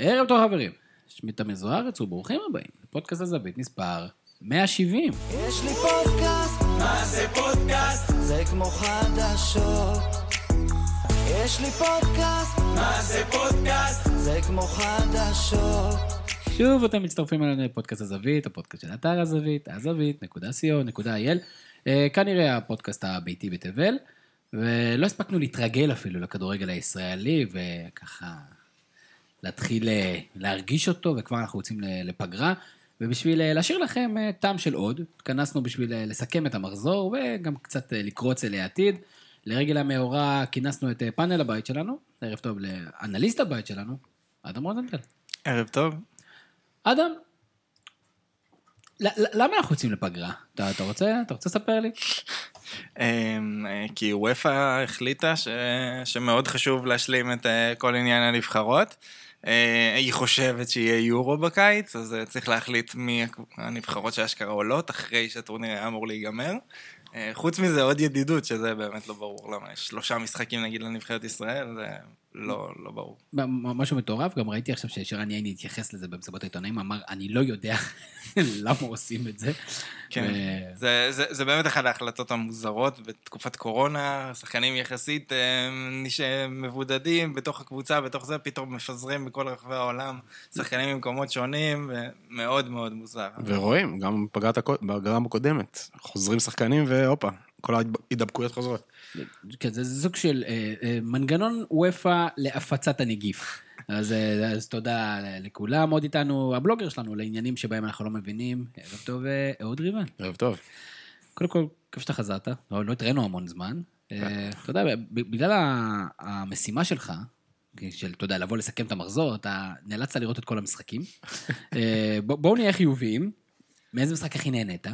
ערב טוב חברים, שמי תמיר זוארץ וברוכים הבאים לפודקאסט הזווית מספר 170. יש לי פודקאסט, מה זה פודקאסט? זה כמו חדשות. יש לי פודקאסט, מה זה פודקאסט? זה כמו חדשות. שוב אתם מצטרפים אלינו לפודקאסט הזווית, הפודקאסט של אתר הזווית, הזווית.co.il. אה, כנראה הפודקאסט הביתי בתבל, ולא הספקנו להתרגל אפילו לכדורגל הישראלי, וככה להתחיל אה, להרגיש אותו, וכבר אנחנו יוצאים לפגרה. ובשביל אה, להשאיר לכם אה, טעם של עוד, התכנסנו בשביל לסכם את המחזור, וגם קצת לקרוץ אל העתיד. לרגל המאורע כינסנו את פאנל הבית שלנו, ערב טוב לאנליסט הבית שלנו, אדם רוזנטל. ערב טוב. אדם, למה אנחנו יוצאים לפגרה? אתה, אתה רוצה? אתה רוצה לספר לי? אמ, כי וופא החליטה ש... שמאוד חשוב להשלים את כל עניין הנבחרות. אה, היא חושבת שיהיה יורו בקיץ, אז אה, צריך להחליט מי הנבחרות שאשכרה עולות אחרי שהטורניר היה אמור להיגמר. אה, חוץ מזה עוד ידידות, שזה באמת לא ברור למה יש שלושה משחקים נגיד לנבחרת ישראל, זה לא, לא ברור. משהו מטורף, גם ראיתי עכשיו ששרן יעני התייחס לזה במסיבות העיתונאים, אמר, אני לא יודע למה עושים את זה. כן, ו- זה, זה, זה באמת אחת ההחלטות המוזרות בתקופת קורונה, שחקנים יחסית אה, מבודדים בתוך הקבוצה, בתוך זה פתאום מפזרים בכל רחבי העולם, שחקנים ממקומות שונים, ומאוד מאוד מוזר. ורואים, גם בפגרת בפגרה הקודמת, חוזרים שחקנים והופה, כל ההידבקויות חוזרות. כן, זה זה סוג של אה, אה, מנגנון וופא להפצת הנגיף. אז, אה, אז תודה לכולם, עוד איתנו הבלוגר שלנו לעניינים שבהם אנחנו לא מבינים. ערב טוב, אה, אהוד ריבן. ערב טוב. קודם כל, כיף שאתה חזרת, לא, לא התראינו המון זמן. אתה יודע, ב- בגלל המשימה שלך, של, אתה יודע, לבוא לסכם את המחזור, אתה נאלצת לראות את כל המשחקים. בוא- בואו נהיה חיוביים. מאיזה משחק הכי נהנית?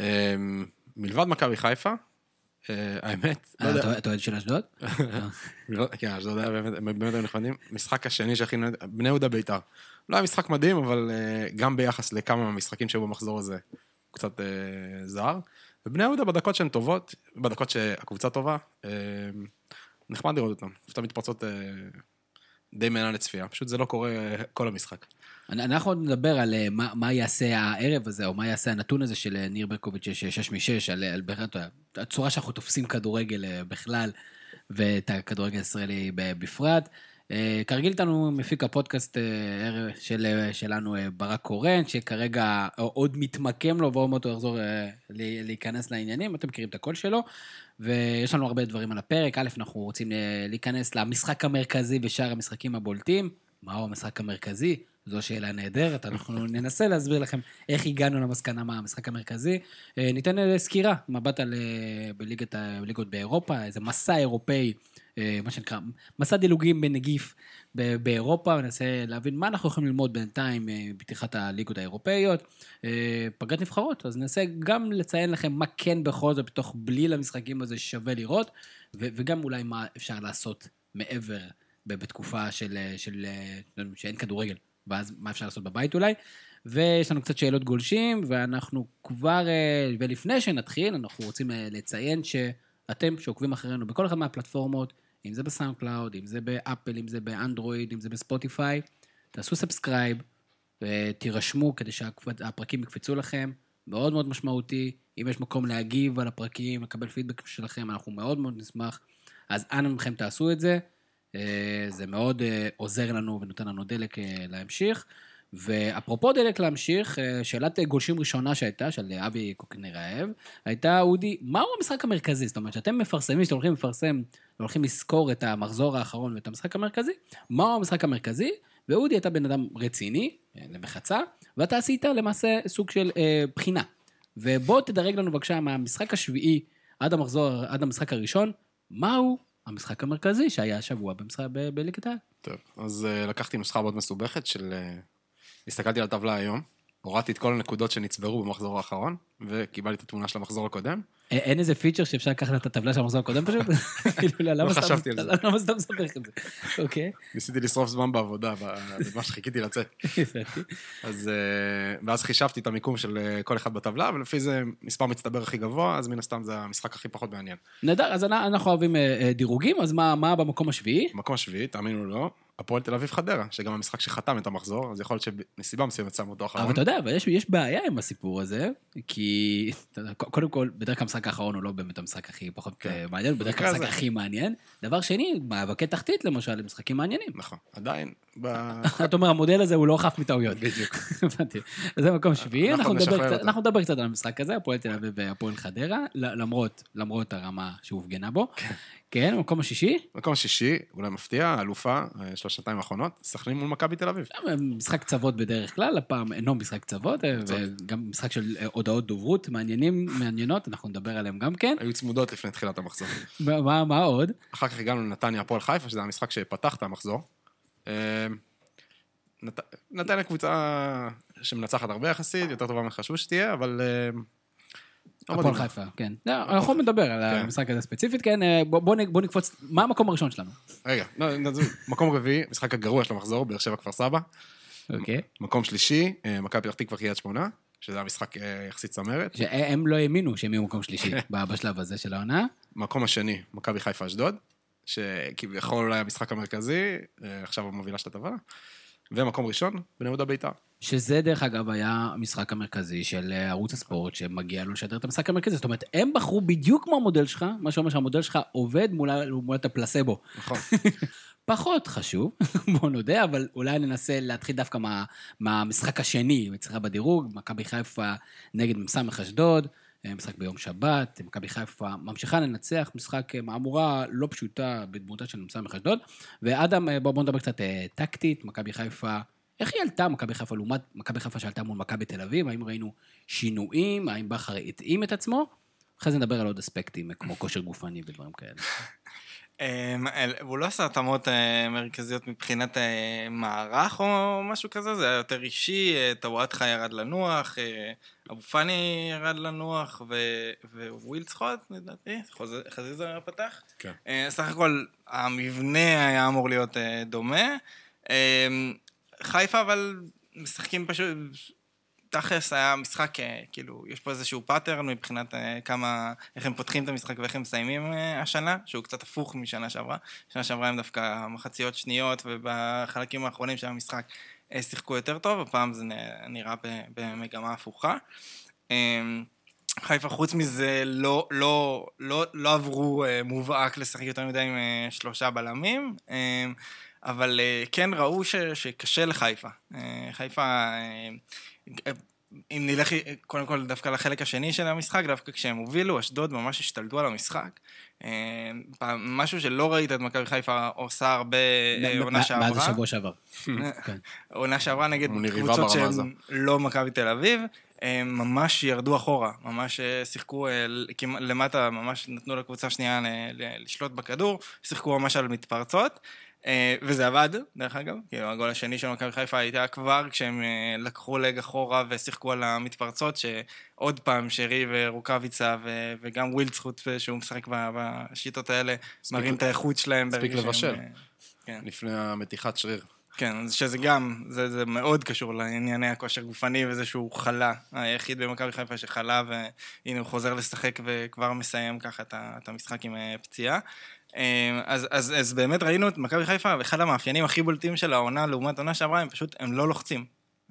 אמ, מלבד מכבי חיפה, האמת, לא אה, יודע, אתה אוהד של אשדוד? לא- כן, אשדוד היה באמת, הם באמת היו נחמדים. משחק השני שהכי נהניתי, בני יהודה בית"ר. לא היה משחק מדהים, אבל אה, גם ביחס לכמה מהמשחקים שהיו במחזור הזה, הוא קצת אה, זר. ובני יהודה בדקות שהן טובות, בדקות שהקבוצה טובה, אה, נחמד לראות אותם. פשוט המתפרצות אה, די מעינה לצפייה, פשוט זה לא קורה אה, כל המשחק. אנחנו עוד נדבר על אה, מה, מה יעשה הערב הזה, או מה יעשה הנתון הזה של אה, ניר ברקוביץ' שיש 6 מ-6, על, על באמת הצורה שאנחנו תופסים כדורגל אה, בכלל, ואת הכדורגל הישראלי בפרט. אה, כרגיל איתנו מפיק הפודקאסט אה, של, אה, שלנו אה, ברק קורן, שכרגע עוד מתמקם לו ועוד מעט הוא יחזור אה, להיכנס לעניינים, אתם מכירים את הקול שלו. ויש לנו הרבה דברים על הפרק. א', אנחנו רוצים אה, להיכנס למשחק המרכזי ושאר המשחקים הבולטים. מהו המשחק המרכזי? זו שאלה נהדרת, אנחנו ננסה להסביר לכם איך הגענו למסקנה מה המשחק המרכזי. אה, ניתן אה, סקירה, מבט על אה, בליגת, בליגות באירופה, איזה מסע אירופאי, מה שנקרא, מסע דילוגים בנגיף באירופה, וננסה להבין מה אנחנו יכולים ללמוד בינתיים בפתיחת הליגות האירופאיות. פגרת נבחרות, אז ננסה גם לציין לכם מה כן בכל זאת בתוך בליל המשחקים הזה שווה לראות, וגם אולי מה אפשר לעשות מעבר בתקופה של, של, אה, שאין כדורגל, ואז מה אפשר לעשות בבית אולי. ויש לנו קצת שאלות גולשים, ואנחנו כבר, אה, ולפני שנתחיל, אנחנו רוצים אה, לציין שאתם שעוקבים אחרינו בכל אחת מהפלטפורמות, אם זה בסאונד קלאוד, אם זה באפל, אם זה באנדרואיד, אם זה בספוטיפיי, תעשו subscribe, ותירשמו כדי שהפרקים יקפצו לכם, מאוד מאוד משמעותי. אם יש מקום להגיב על הפרקים, לקבל פידבק שלכם, אנחנו מאוד מאוד נשמח. אז אנא מכם תעשו את זה. אה, זה מאוד אה, עוזר לנו ונותן לנו דלק אה, להמשיך. ואפרופו דלק להמשיך, שאלת גולשים ראשונה שהייתה, של אבי קוקנר רעב, הייתה, אודי, מהו המשחק המרכזי? זאת אומרת, שאתם מפרסמים, שאתם הולכים לפרסם, הולכים לזכור את המחזור האחרון ואת המשחק המרכזי, מהו המשחק המרכזי? ואודי הייתה בן אדם רציני, למחצה, ואתה עשית למעשה סוג של אה, בחינה. ובוא תדרג לנו בבקשה מהמשחק השביעי עד המחזור, עד המשחק הראשון, מהו המשחק המרכזי שהיה השבוע במשחק בליגת העל. טוב, אז uh, לקחתי נוסחה מאוד מסובכת של... Uh, הסתכלתי על הטבלה היום, הורדתי את כל הנקודות שנצברו במחזור האחרון, וקיבלתי את התמונה של המחזור הקודם. אין איזה פיצ'ר שאפשר לקחת את הטבלה של המחזור הקודם פשוט? כאילו, לא, חשבתי על זה. למה סתם מסבך את זה? אוקיי, ניסיתי לשרוף זמן בעבודה, במה שחיכיתי לצאת. אז... uh, ואז חישבתי את המיקום של uh, כל אחד בטבלה, ולפי זה מספר מצטבר הכי גבוה, אז מן הסתם זה המשחק הכי פחות מעניין. נהדר, אז אנ- אנחנו אוהבים אה, אה, דירוגים, אז מה מה במקום השביעי? במקום השביעי, תאמינו או לא, הפועל תל אביב חדרה, שגם המשחק שחתם את המחזור, אז יכול להיות שמסיבה מסוימת שמו אותו אחרון. אבל אתה יודע, אבל יש, יש בעיה עם הסיפור הזה, כי קודם כל, בדרך כלל המשחק האחרון הוא לא באמת המשחק הכי פחות כן. כן. מעניין, בדרך כלל המשחק. הכי מעניין. דבר שני, מאבקי תחתית למשל, הם משחקים מעניינים. נכון, עדיין. אתה אומר, המודל הזה הוא לא חף מטעויות. בדיוק. הבנתי. זה מקום שביעי, אנחנו נדבר קצת- על המשחק הזה, הפועל תל אביב והפועל חדרה, למרות, למרות הרמה שהופגנה בו. כן, מקום השישי, מקום שישי, אולי מפתיע, אלופה, אה, של השנתיים האחרונות, סכנין מול מכבי תל אביב. משחק קצוות בדרך כלל, הפעם אינו משחק קצוות, אה, וגם משחק של אה, הודעות דוברות מעניינים, מעניינות, אנחנו נדבר עליהם גם כן. היו צמודות לפני תחילת המחזור. מה מה עוד? אחר כך הגענו לנתניה הפועל חיפה, שזה המשחק שפתח את המחזור. אה, נת... נתניה קבוצה שמנצחת הרבה יחסית, יותר טובה מחשבו שתהיה, אבל... הפועל. חיפה, כן. לא, אנחנו נדבר על כן. המשחק הזה ספציפית, כן, אה, בוא- בוא נ- בוא נקפוץ, מה המקום הראשון שלנו? רגע, לא. מקום רביעי, משחק הגרוע של המחזור, באר שבע כפר סבא. אוקיי. מקום שלישי, אה, מכבי פתח תקווה קריית שמונה, שזה היה משחק אה, יחסית צמרת. שהם לא האמינו שהם יהיו מקום שלישי ב- בשלב הזה של העונה. מקום השני, מכבי חיפה אשדוד, שכביכול אולי המשחק המרכזי, עכשיו המובילה של הטבלה. ומקום ראשון, בני יהודה בית"ר. שזה דרך אגב היה המשחק המרכזי של אה, ערוץ הספורט שמגיע לו לשדר את המשחק המרכזי. זאת אומרת, הם בחרו בדיוק כמו המודל שלך, מה שאומר שהמודל שלך עובד מול מול הפלסבו. נכון. פחות חשוב, בוא נודה, אבל אולי ננסה להתחיל דווקא מה, מהמשחק השני, אצלך בדירוג, מכבי חיפה נגד מ"ס אשדוד, משחק ביום שבת, מכבי חיפה ממשיכה לנצח, משחק אה, מהמורה לא פשוטה בדמותה של מ"ס אשדוד, ואדם, אה, בוא, נדבר קצת אה, טקטית, מכבי חיפה, איך היא עלתה, מכבי חיפה לעומת מכבי חיפה שעלתה מול מכבי תל אביב, האם ראינו שינויים, האם בכר התאים את עצמו? אחרי זה נדבר על עוד אספקטים, אה, כמו כושר גופני ודברים כאלה. אמ, הוא לא עשה התאמות אה, מרכזיות מבחינת אה, מערך או משהו כזה, זה היה יותר אישי, אה, טוואטחה ירד לנוח, אבו פאני ירד לנוח, ו- ווילד סחוט, לדעתי, חזיזה פתח. כן. סך הכל המבנה היה אמור להיות דומה. אה, חיפה אבל משחקים פשוט, תכלס היה משחק, אה, כאילו, יש פה איזשהו pattern מבחינת אה, כמה, איך הם פותחים את המשחק ואיך הם מסיימים אה, השנה, שהוא קצת הפוך משנה שעברה. שנה שעברה הם דווקא מחציות שניות, ובחלקים האחרונים של המשחק שיחקו יותר טוב, הפעם זה נראה במגמה הפוכה. אה, חיפה חוץ מזה לא, לא, לא, לא עברו אה, מובהק לשחק יותר מדי עם שלושה בלמים, אה, אבל כן ראו ש, שקשה לחיפה. חיפה, אם נלך אה, קודם כל דווקא לחלק השני של המשחק, דווקא כשהם הובילו, אשדוד ממש השתלטו על המשחק. אה, משהו שלא ראית את מכבי חיפה עושה הרבה אה, עונה מאז שעברה. השבוע שעבר. כן. עונה שעברה נגד קבוצות. שהן לא מכבי תל אביב, הם ממש ירדו אחורה, ממש אה, שיחקו אה, למטה, ממש נתנו לקבוצה שנייה לשלוט בכדור, שיחקו ממש על מתפרצות, אה, וזה עבד, דרך אגב, כאילו הגול השני של מכבי חיפה הייתה כבר כשהם אה, לקחו לג אחורה ושיחקו על המתפרצות, שעוד פעם שרי ורוקאביצה ו- וגם ווילדסחוט שהוא משחק בשיטות האלה, מראים את האיכות שלהם שהם, לבשל. אה, כן. לפני המתיחת שריר. כן, שזה גם, זה, זה מאוד קשור לענייני הכושר גופני וזה שהוא חלה, היחיד במכבי חיפה שחלה והנה הוא חוזר לשחק וכבר מסיים ככה את המשחק עם אה, פציעה. אה, אז, אז, אז באמת ראינו את מכבי חיפה, ואחד המאפיינים הכי בולטים של העונה לעומת עונה שעברה, הם פשוט, הם לא לוחצים.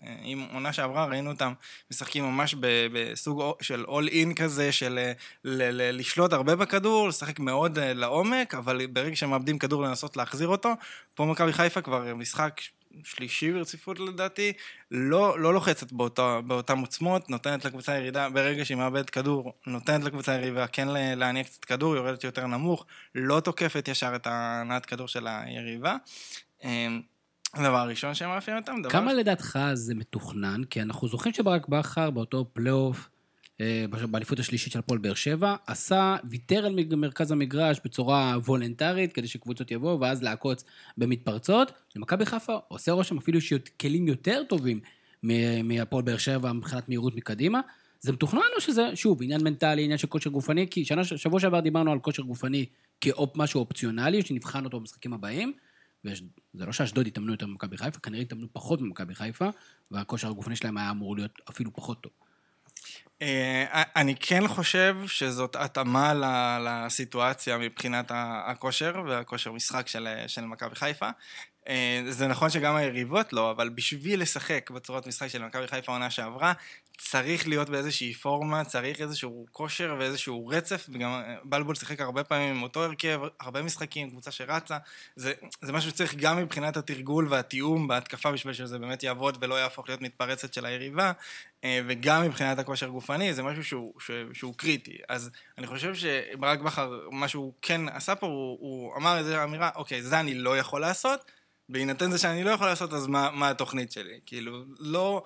אה, עם עונה שעברה ראינו אותם משחקים ממש בסוג של אול אין כזה, של אה, ל- ל- לשלוט הרבה בכדור, לשחק מאוד אה, לעומק, אבל ברגע שהם מאבדים כדור לנסות להחזיר אותו, פה מכבי חיפה כבר משחק שלישי ברציפות לדעתי, לא, לא לוחצת באותה, באותן עוצמות, נותנת לקבוצה ירידה, ברגע שהיא מאבדת כדור, נותנת לקבוצה יריבה כן להניע קצת כדור, יורדת יותר נמוך, לא תוקפת ישר את הנעת כדור של היריבה. אמ, הדבר הראשון שמאפיין אותם, דבר... כמה לדעתך זה מתוכנן? כי אנחנו זוכרים שברק בכר באותו פלייאוף, באליפות השלישית של הפועל באר שבע, עשה, ויתר על מרכז המגרש בצורה וולנטרית, כדי שקבוצות יבואו, ואז לעקוץ במתפרצות. למכבי חיפה עושה רושם אפילו שיש כלים יותר טובים מהפועל באר שבע מבחינת מהירות מקדימה. זה מתוכנן או שזה, שוב, עניין מנטלי, עניין של כושר גופני? כי שנה, שבוע שעבר דיברנו על כושר גופני כמשהו אופציונלי, שנבחן אותו במשחקים הבאים. וזה לא שאשדוד התאמנו יותר ממכבי חיפה, כנראה התאמנו פחות ממכבי חיפה, והכושר הגופני שלהם היה אמור להיות אפילו פחות טוב. אה, אני כן חושב שזאת התאמה לסיטואציה מבחינת הכושר והכושר משחק של, של מכבי חיפה. אה, זה נכון שגם היריבות לא, אבל בשביל לשחק בצורת משחק של מכבי חיפה העונה שעברה, צריך להיות באיזושהי פורמה, צריך איזשהו כושר ואיזשהו רצף, וגם אה, בלבול שיחק הרבה פעמים עם אותו הרכב, הרבה משחקים, קבוצה שרצה, זה, זה משהו שצריך גם מבחינת התרגול והתיאום בהתקפה בשביל שזה באמת יעבוד ולא יהפוך להיות מתפרצת של היריבה, אה, וגם מבחינת הכושר גופני, זה משהו שהוא, שהוא, שהוא קריטי. אז אני חושב שברק בכר, מה שהוא כן עשה פה, הוא, הוא אמר איזו אמירה, אוקיי, זה אני לא יכול לעשות, בהינתן זה שאני לא יכול לעשות, אז מה, מה התוכנית שלי? כאילו, לא...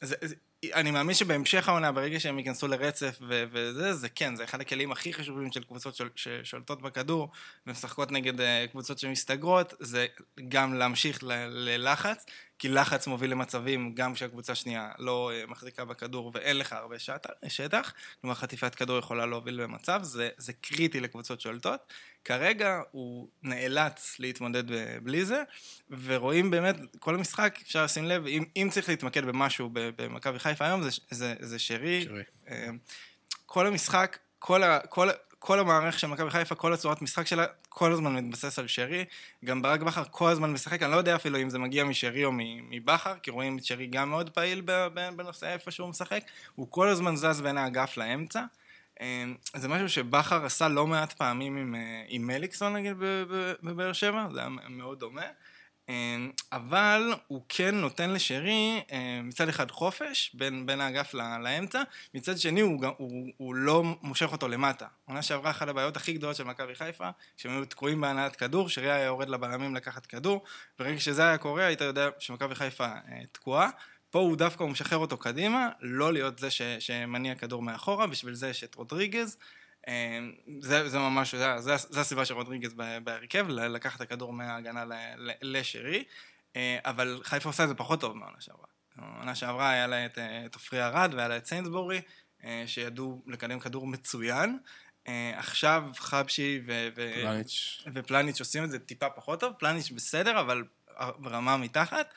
זה, זה, אני מאמין שבהמשך העונה, ברגע שהם ייכנסו לרצף ו- וזה, זה כן, זה אחד הכלים הכי חשובים של קבוצות שול, ששולטות בכדור ומשחקות נגד uh, קבוצות שמסתגרות, זה גם להמשיך ללחץ, כי לחץ מוביל למצבים גם כשהקבוצה השנייה לא uh, מחזיקה בכדור ואין לך הרבה שטח, שטח, כלומר חטיפת כדור יכולה להוביל למצב, זה, זה קריטי לקבוצות שולטות. כרגע הוא נאלץ להתמודד בלי זה, ורואים באמת, כל המשחק, אפשר לשים לב, אם, אם צריך להתמקד במשהו במכבי חיפה היום, זה, זה, זה שרי. שרי. אה, כל המשחק, כל, ה, כל, כל המערכת של מכבי חיפה, כל הצורת משחק שלה, כל הזמן מתבסס על שרי. גם ברק בכר כל הזמן משחק, אני לא יודע אפילו אם זה מגיע משרי או מבכר, כי רואים את שרי גם מאוד פעיל בנושא איפה שהוא משחק. הוא כל הזמן זז בין האגף לאמצע. אמ, זה משהו שבכר עשה לא מעט פעמים עם, אה, עם מליקסון נגיד בבאר שבע, זה היה מאוד דומה. אמ, אבל הוא כן נותן לשרי אה, מצד אחד חופש בין, בין האגף לאמצע, מצד שני הוא, הוא, הוא לא מושך אותו למטה. עונה שעברה אחת הבעיות הכי גדולות של מכבי חיפה, כשהם היו תקועים בהנעת כדור, שרי היה יורד לבלמים לקחת כדור, ברגע שזה היה קורה היית יודע שמכבי חיפה אה, תקועה. פה הוא דווקא, הוא משחרר אותו קדימה, לא להיות זה ש, שמניע כדור מאחורה, בשביל זה יש את רודריגז. אה, זה, זה ממש, זה, זה, זה הסיבה של רודריגז בהרכב, לקחת את הכדור מההגנה לשרי, אה, אבל חיפה עושה את זה פחות טוב מהעונה שעברה. העונה שעברה היה לה את, את עופרי ארד והיה לה את סיינסבורי, אה, שידעו לקדם כדור מצוין. עכשיו חבשי ו- ו- ופלניץ' עושים את זה טיפה פחות טוב, פלניץ' בסדר, אבל ברמה מתחת.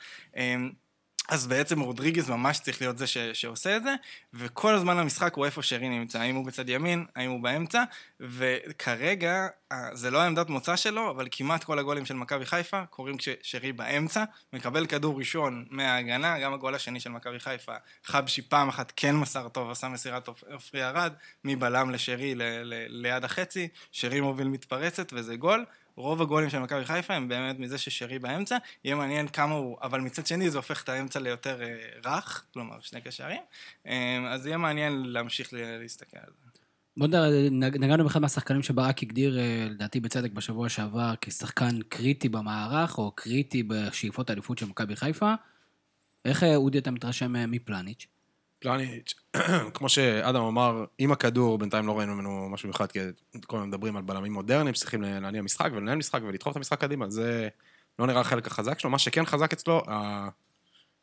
אז בעצם רודריגז ממש צריך להיות זה ש, שעושה את זה, וכל הזמן המשחק הוא איפה שרי נמצא, האם הוא בצד ימין, האם הוא באמצע, וכרגע זה לא העמדת מוצא שלו, אבל כמעט כל הגולים של מכבי חיפה קורים כששרי באמצע, מקבל כדור ראשון מההגנה, גם הגול השני של מכבי חיפה, חבשי פעם אחת כן מסר טוב, עשה מסירת עופרי ארד, מבלם לשרי ל, ל, ליד החצי, שרי מוביל מתפרצת וזה גול. רוב הגולים של מכבי חיפה הם באמת מזה ששרי באמצע, יהיה מעניין כמה הוא, אבל מצד שני זה הופך את האמצע ליותר אה, רך, כלומר שני קשרים, אה, אז יהיה מעניין להמשיך להסתכל על זה. בוא נגענו באחד מהשחקנים שברק הגדיר, אה, לדעתי בצדק, בשבוע שעבר, כשחקן קריטי במערך, או קריטי בשאיפות האליפות של מכבי חיפה. איך אודי אתה מתרשם מפלניץ'? פלניץ', כמו שאדם אמר, עם הכדור, בינתיים לא ראינו ממנו משהו מיוחד, כי כל הזמן מדברים על בלמים מודרניים שצריכים להניע משחק ולנהל משחק ולדחוף את המשחק קדימה, זה לא נראה החלק החזק שלו. מה שכן חזק אצלו,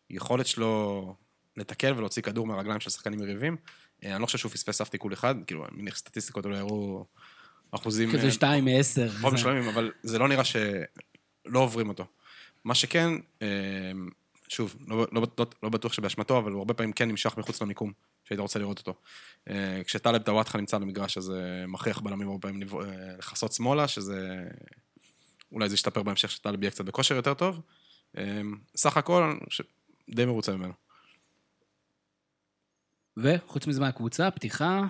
היכולת שלו לתקל ולהוציא כדור מהרגליים של שחקנים יריבים. אה, אני לא חושב שהוא פספס אף תיקול אחד, כאילו, אני מניח סטטיסטיקות אולי הראו אחוזים... כזה שתיים מעשר. רוב משלמים, אבל זה לא נראה שלא עוברים אותו. מה שכן, אה, שוב, לא, לא, לא, לא בטוח שבאשמתו, אבל הוא הרבה פעמים כן נמשך מחוץ למיקום, שהיית רוצה לראות אותו. אה, כשטלב טוואטחה נמצא במגרש, אז מכריח בלמים הרבה פעמים אה, לכסות שמאלה, שזה... אולי זה ישתפר בהמשך שטלב יהיה קצת בכושר יותר טוב. אה, סך הכל, די מרוצה ממנו. וחוץ מזה מהקבוצה, פתיחה,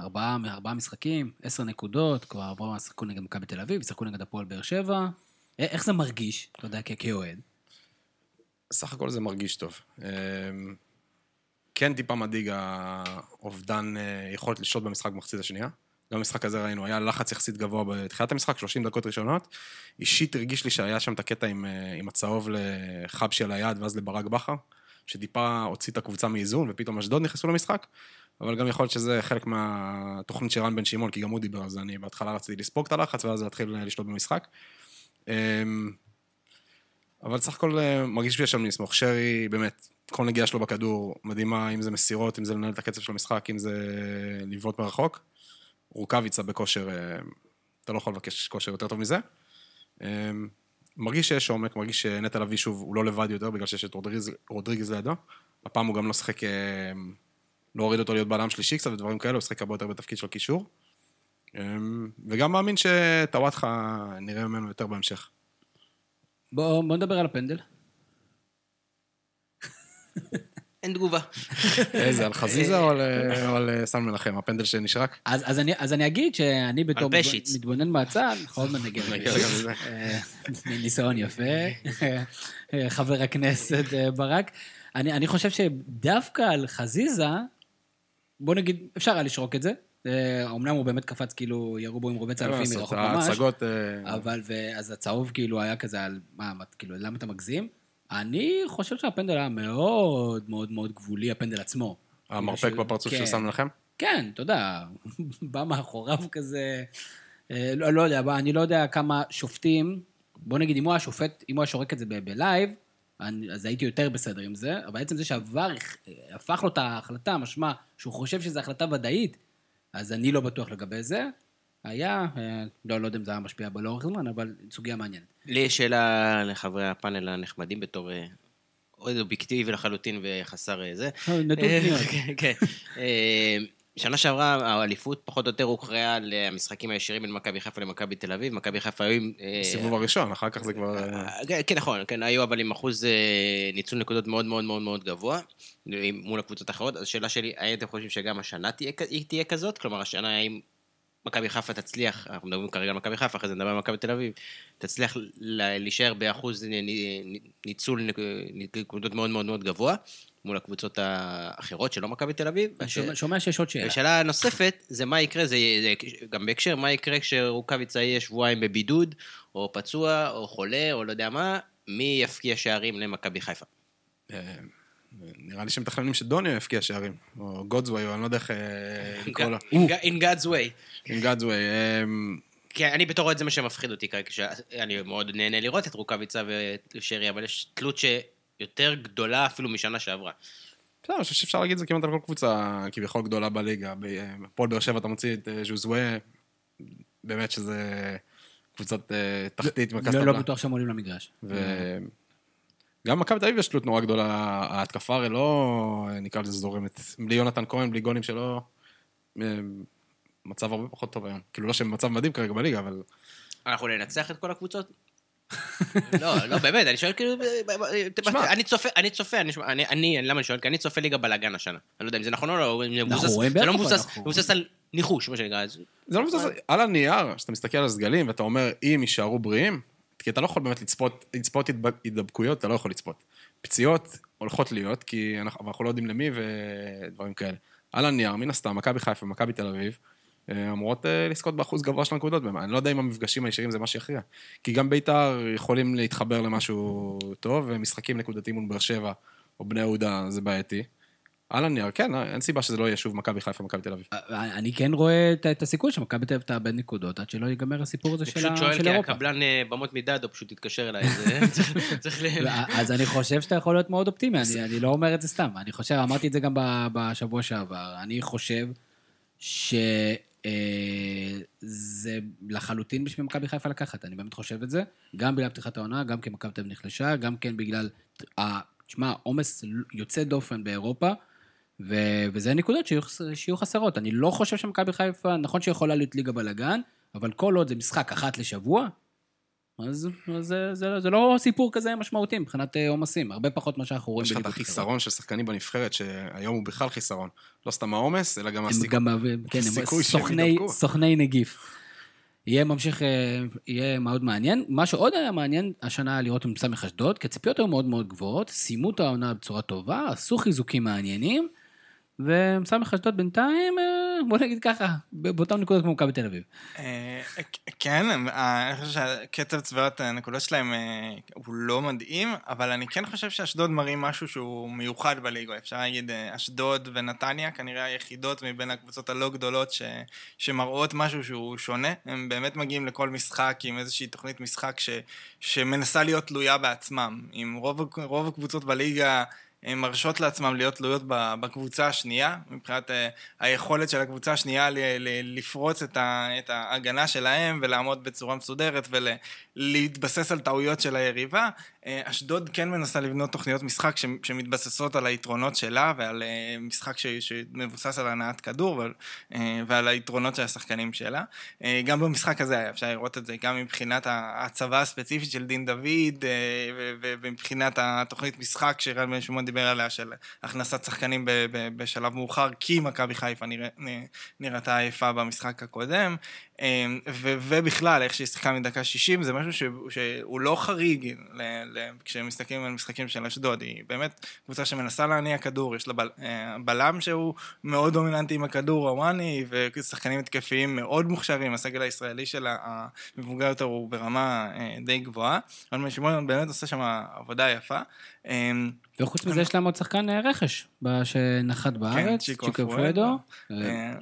ארבעה, ארבעה משחקים, עשר נקודות, כבר עברו, שיחקו נגד מכבי תל אביב, שיחקו נגד הפועל באר שבע. איך זה מרגיש, אתה יודע, כאוהד? סך הכל זה מרגיש טוב. אמ, כן טיפה מדאיג האובדן אה, יכולת לשלוט במשחק במחצית השנייה. גם במשחק הזה ראינו, היה לחץ יחסית גבוה בתחילת המשחק, 30 דקות ראשונות. אישית הרגיש לי שהיה שם את הקטע עם, אה, עם הצהוב לחבשי על היד ואז לברק בכר, שטיפה הוציא את הקבוצה מאיזון, ופתאום אשדוד נכנסו למשחק. אבל גם יכול להיות שזה חלק מהתוכנית של רן בן שמעון, כי גם הוא דיבר על זה, אני בהתחלה רציתי לספוג את הלחץ, ואז להתחיל לשלוט במשחק. אבל סך הכל אה, מרגיש לי שם לסמוך. שרי, באמת, כל נגיעה שלו בכדור מדהימה, אם זה מסירות, אם זה לנהל את הקצב של המשחק, אם זה לבעוט מרחוק. רוקאביצה בכושר, אה, אתה לא יכול לבקש כושר יותר טוב מזה. אה, מרגיש שיש עומק, מרגיש שנטע לביא שוב, הוא לא לבד יותר, בגלל שיש את רודריגז, רודריגז לידו. הפעם הוא גם לא שחק, לא הוריד אותו להיות בעלם שלישי קצת ודברים כאלה, הוא שחק הרבה יותר בתפקיד של קישור. וגם מאמין שטוואטחה נראה ממנו יותר בהמשך. בוא בוא נדבר על הפנדל. אין תגובה. איזה, על חזיזה או על- או על אה, סן מנחם? הפנדל שנשרק? אז, אז, אני, אז אני אגיד שאני בתור. מתבונן מהצד, עוד מעט נגיע לזה. אה, ניסיון יפה, אה, חבר הכנסת אה, ברק. אני, אני חושב שדווקא על חזיזה, בוא נגיד, אפשר היה לשרוק את זה. אה, אומנם הוא באמת קפץ כאילו ירו בו עם רובי צלפים מרחוק ממש. ההצגות... אה, אבל, ואז הצהוב כאילו היה כזה על, מה, כאילו, למה אתה מגזים? אני חושב שהפנדל היה מאוד מאוד מאוד גבולי, הפנדל עצמו. המרפק כאילו, בפרצוף כן. של סן מנחם? כן, אתה יודע, בא מאחוריו כזה, אה, לא, לא יודע, אני לא יודע כמה שופטים, בוא נגיד, אם הוא היה שופט, אם הוא היה שורק את זה בלייב, אז הייתי יותר בסדר עם זה, אבל בעצם זה שעבר, אה, הפך לו את ההחלטה, משמע שהוא חושב שזו החלטה ודאית, אז אני לא בטוח לגבי זה. היה, אה, לא, לא יודע אם זה היה משפיע בו לאורך זמן, אבל סוגיה מעניינת. לי יש שאלה לחברי הפאנל הנחמדים בתור אה, עוד אובייקטיבי לחלוטין וחסר אה, זה. אה, פניות. כן, כן. אה, שנה שעברה האליפות פחות או יותר הוקראה למשחקים הישירים בין מכבי חיפה למכבי תל אביב. מכבי חיפה היו עם... אה, בסיבוב הראשון, אחר כך זה כבר... אה, אה, כן, כן, נכון, כן, היו אבל עם אחוז אה, ניצול נקודות מאוד מאוד מאוד מאוד גבוה מול הקבוצות האחרות. אז השאלה שלי, האם אתם חושבים שגם השנה תהיה כזאת? כלומר, השנה האם מכבי חיפה תצליח, אנחנו מדברים כרגע על מכבי חיפה, אחרי זה נדבר על מכבי תל אביב, תצליח להישאר באחוז ניצול נק- נקודות מאוד מאוד מאוד גבוה מול הקבוצות האחרות שלא מכבי תל אביב. שומע- שיש עוד שאלה. ושאלה נוספת, זה מה יקרה, זה, זה גם בהקשר, מה יקרה כשרוקאביצה יהיה שבועיים בבידוד, או פצוע, או חולה, או לא יודע מה, מי יפקיע שערים למכבי חיפה? אה, נראה לי שמתכננים שדוניו יפקיע שערים, או גודזווי, או אני לא יודע איך אה, לקרוא לו. In in God's way. עם גדזווי. אה, כי אני בתור אוהד זה מה שמפחיד אותי כרגע, שאני מאוד נהנה לראות את רוקאביצה ושרי, אבל יש תלות שיותר גדולה אפילו משנה שעברה. בסדר, אני חושב שאפשר להגיד את זה כמעט על כל קבוצה כביכול גדולה בליגה. בפועל באר שבע אתה מוציא את אה, ז'וזווה, באמת שזה קבוצת אה, תחתית מרכז לא, טבלה. לא בטוח שהם עולים למגרש. וגם מכבי תל אביב יש תלות נורא גדולה, ההתקפה הרי לא, אה, נקרא לזה זורמת. בלי יונתן כהן, בלי גולים שלו, אה, מצב הרבה פחות טוב היום. כאילו לא שהם במצב מדהים כרגע בליגה, אבל... אנחנו ננצח את כל הקבוצות? לא, לא, באמת, אני שואל כאילו, שמע. אני צופה, אני צופה, אני, אני, אני, למה אני שואל? כי אני צופה ליגה בלאגן השנה. אני לא יודע אם זה נכון או לא, אם זה מבוסס, רואים זה לא מבוסס, על ניחוש, מה שנקרא. זה לא מבוסס, על הנייר, כשאתה מסתכל על הסגלים ואתה אומר, אם יישארו בריאים, כי אתה לא יכול באמת לצפות, לצפות הידבקויות, אתה לא יכול לצפות. פציעות הולכות להיות, כי אנחנו, אנחנו לא יודעים למי ודברים כאלה. על הנייר, מן הסתם, מכבי חיפה ומכבי תל אביב, אה, אמורות אה, לזכות באחוז גבוה של הנקודות. אני לא יודע אם המפגשים הישירים זה מה שיכריע. כי גם בית"ר יכולים להתחבר למשהו טוב, ומשחקים נקודתיים מול באר שבע או בני יהודה זה בעייתי. על הנייר, כן, אין סיבה שזה לא יהיה שוב מכבי חיפה ומכבי תל אביב. אני כן רואה את- הסיכוי שמכבי תל אביב תאבד נקודות עד שלא ייגמר הסיפור הזה אני של פשוט ה- שואל, של כי אירופה. הקבלן אה, במות מדדו פשוט התקשר אליי, צריך- ל... אז אני חושב שאתה יכול להיות מאוד אופטימי, אני, אני לא אומר את זה סתם. אני חושב, אמרתי את זה גם בשבוע שעבר, אני חושב שזה לחלוטין בשביל מכבי חיפה לקחת, אני באמת חושב את זה. גם בגלל פתיחת העונה, גם כי מכבי תל אביב נחלשה, גם כן בגלל, תשמע, עומס יוצא דופן באירופה, ו- וזה נקודות שיהיו, שיהיו חסרות. אני לא חושב שמכבי חיפה, נכון שיכולה להיות ליגה בלאגן, אבל כל עוד זה משחק אחת לשבוע, אז, אז זה, זה, זה לא סיפור כזה משמעותי מבחינת אה, עומסים, הרבה פחות ממה שאנחנו רואים יש לך את בליגות. החיסרון של שחקנים בנבחרת, שהיום הוא בכלל חיסרון. לא סתם העומס, אלא גם הם הסיכוי. גם כן, הסיכוי סוכני. סוכני נגיף. יהיה ממשיך, אה, יהיה מאוד מעניין. מה שעוד היה מעניין השנה לראות עם סמך אשדוד, כי הציפיות היו מאוד מאוד גבוהות, סיימו את העונה בצורה טובה, עשו חיזוקים מעניינים, וסמך אשדוד בינתיים, אה, בוא נגיד ככה, באותן נקודות כמו מכבי תל אביב. אה, כן, אה, אני חושב שהקצב צבירת הנקודות שלהם הוא לא מדהים, אבל אני כן חושב שאשדוד מראים משהו שהוא מיוחד בליגה. אפשר להגיד, אשדוד ונתניה כנראה היחידות מבין הקבוצות הלא גדולות ש, שמראות משהו שהוא שונה. הם באמת מגיעים לכל משחק עם איזושהי תוכנית משחק ש, שמנסה להיות תלויה בעצמם. עם רוב, רוב הקבוצות בליגה... הן מרשות לעצמם להיות תלויות בקבוצה השנייה, מבחינת אה, היכולת של הקבוצה השנייה לפרוץ את ההגנה שלהם ולעמוד בצורה מסודרת ולהתבסס על טעויות של היריבה. אה, אשדוד כן מנסה לבנות תוכניות משחק שמתבססות על היתרונות שלה ועל משחק שמבוסס על הנעת כדור ועל, ועל היתרונות של השחקנים שלה. גם במשחק הזה היה אפשר לראות את זה, גם מבחינת ההצבה הספציפית של דין דוד ומבחינת התוכנית משחק שרן בן שמעון דיבר עליה של הכנסת שחקנים בשלב מאוחר, כי מכבי חיפה נראתה עייפה במשחק הקודם. אמ, ו- ובכלל, איך שהיא שיחקה מדקה 60, זה משהו ש- שהוא לא חריג ל- ל- כשמסתכלים על משחקים של אשדוד, היא באמת קבוצה שמנסה להניע כדור, יש לה בל- אה, בלם שהוא מאוד דומיננטי עם הכדור, הוואני, ושחקנים התקפיים מאוד מוכשרים, הסגל הישראלי שלה, המבוגר יותר, הוא ברמה אה, די גבוהה, אבל שמעון באמת עושה שם עבודה יפה. וחוץ מזה יש להם עוד שחקן אה, רכש שנחת כן, בארץ, צ'יקו פרדו,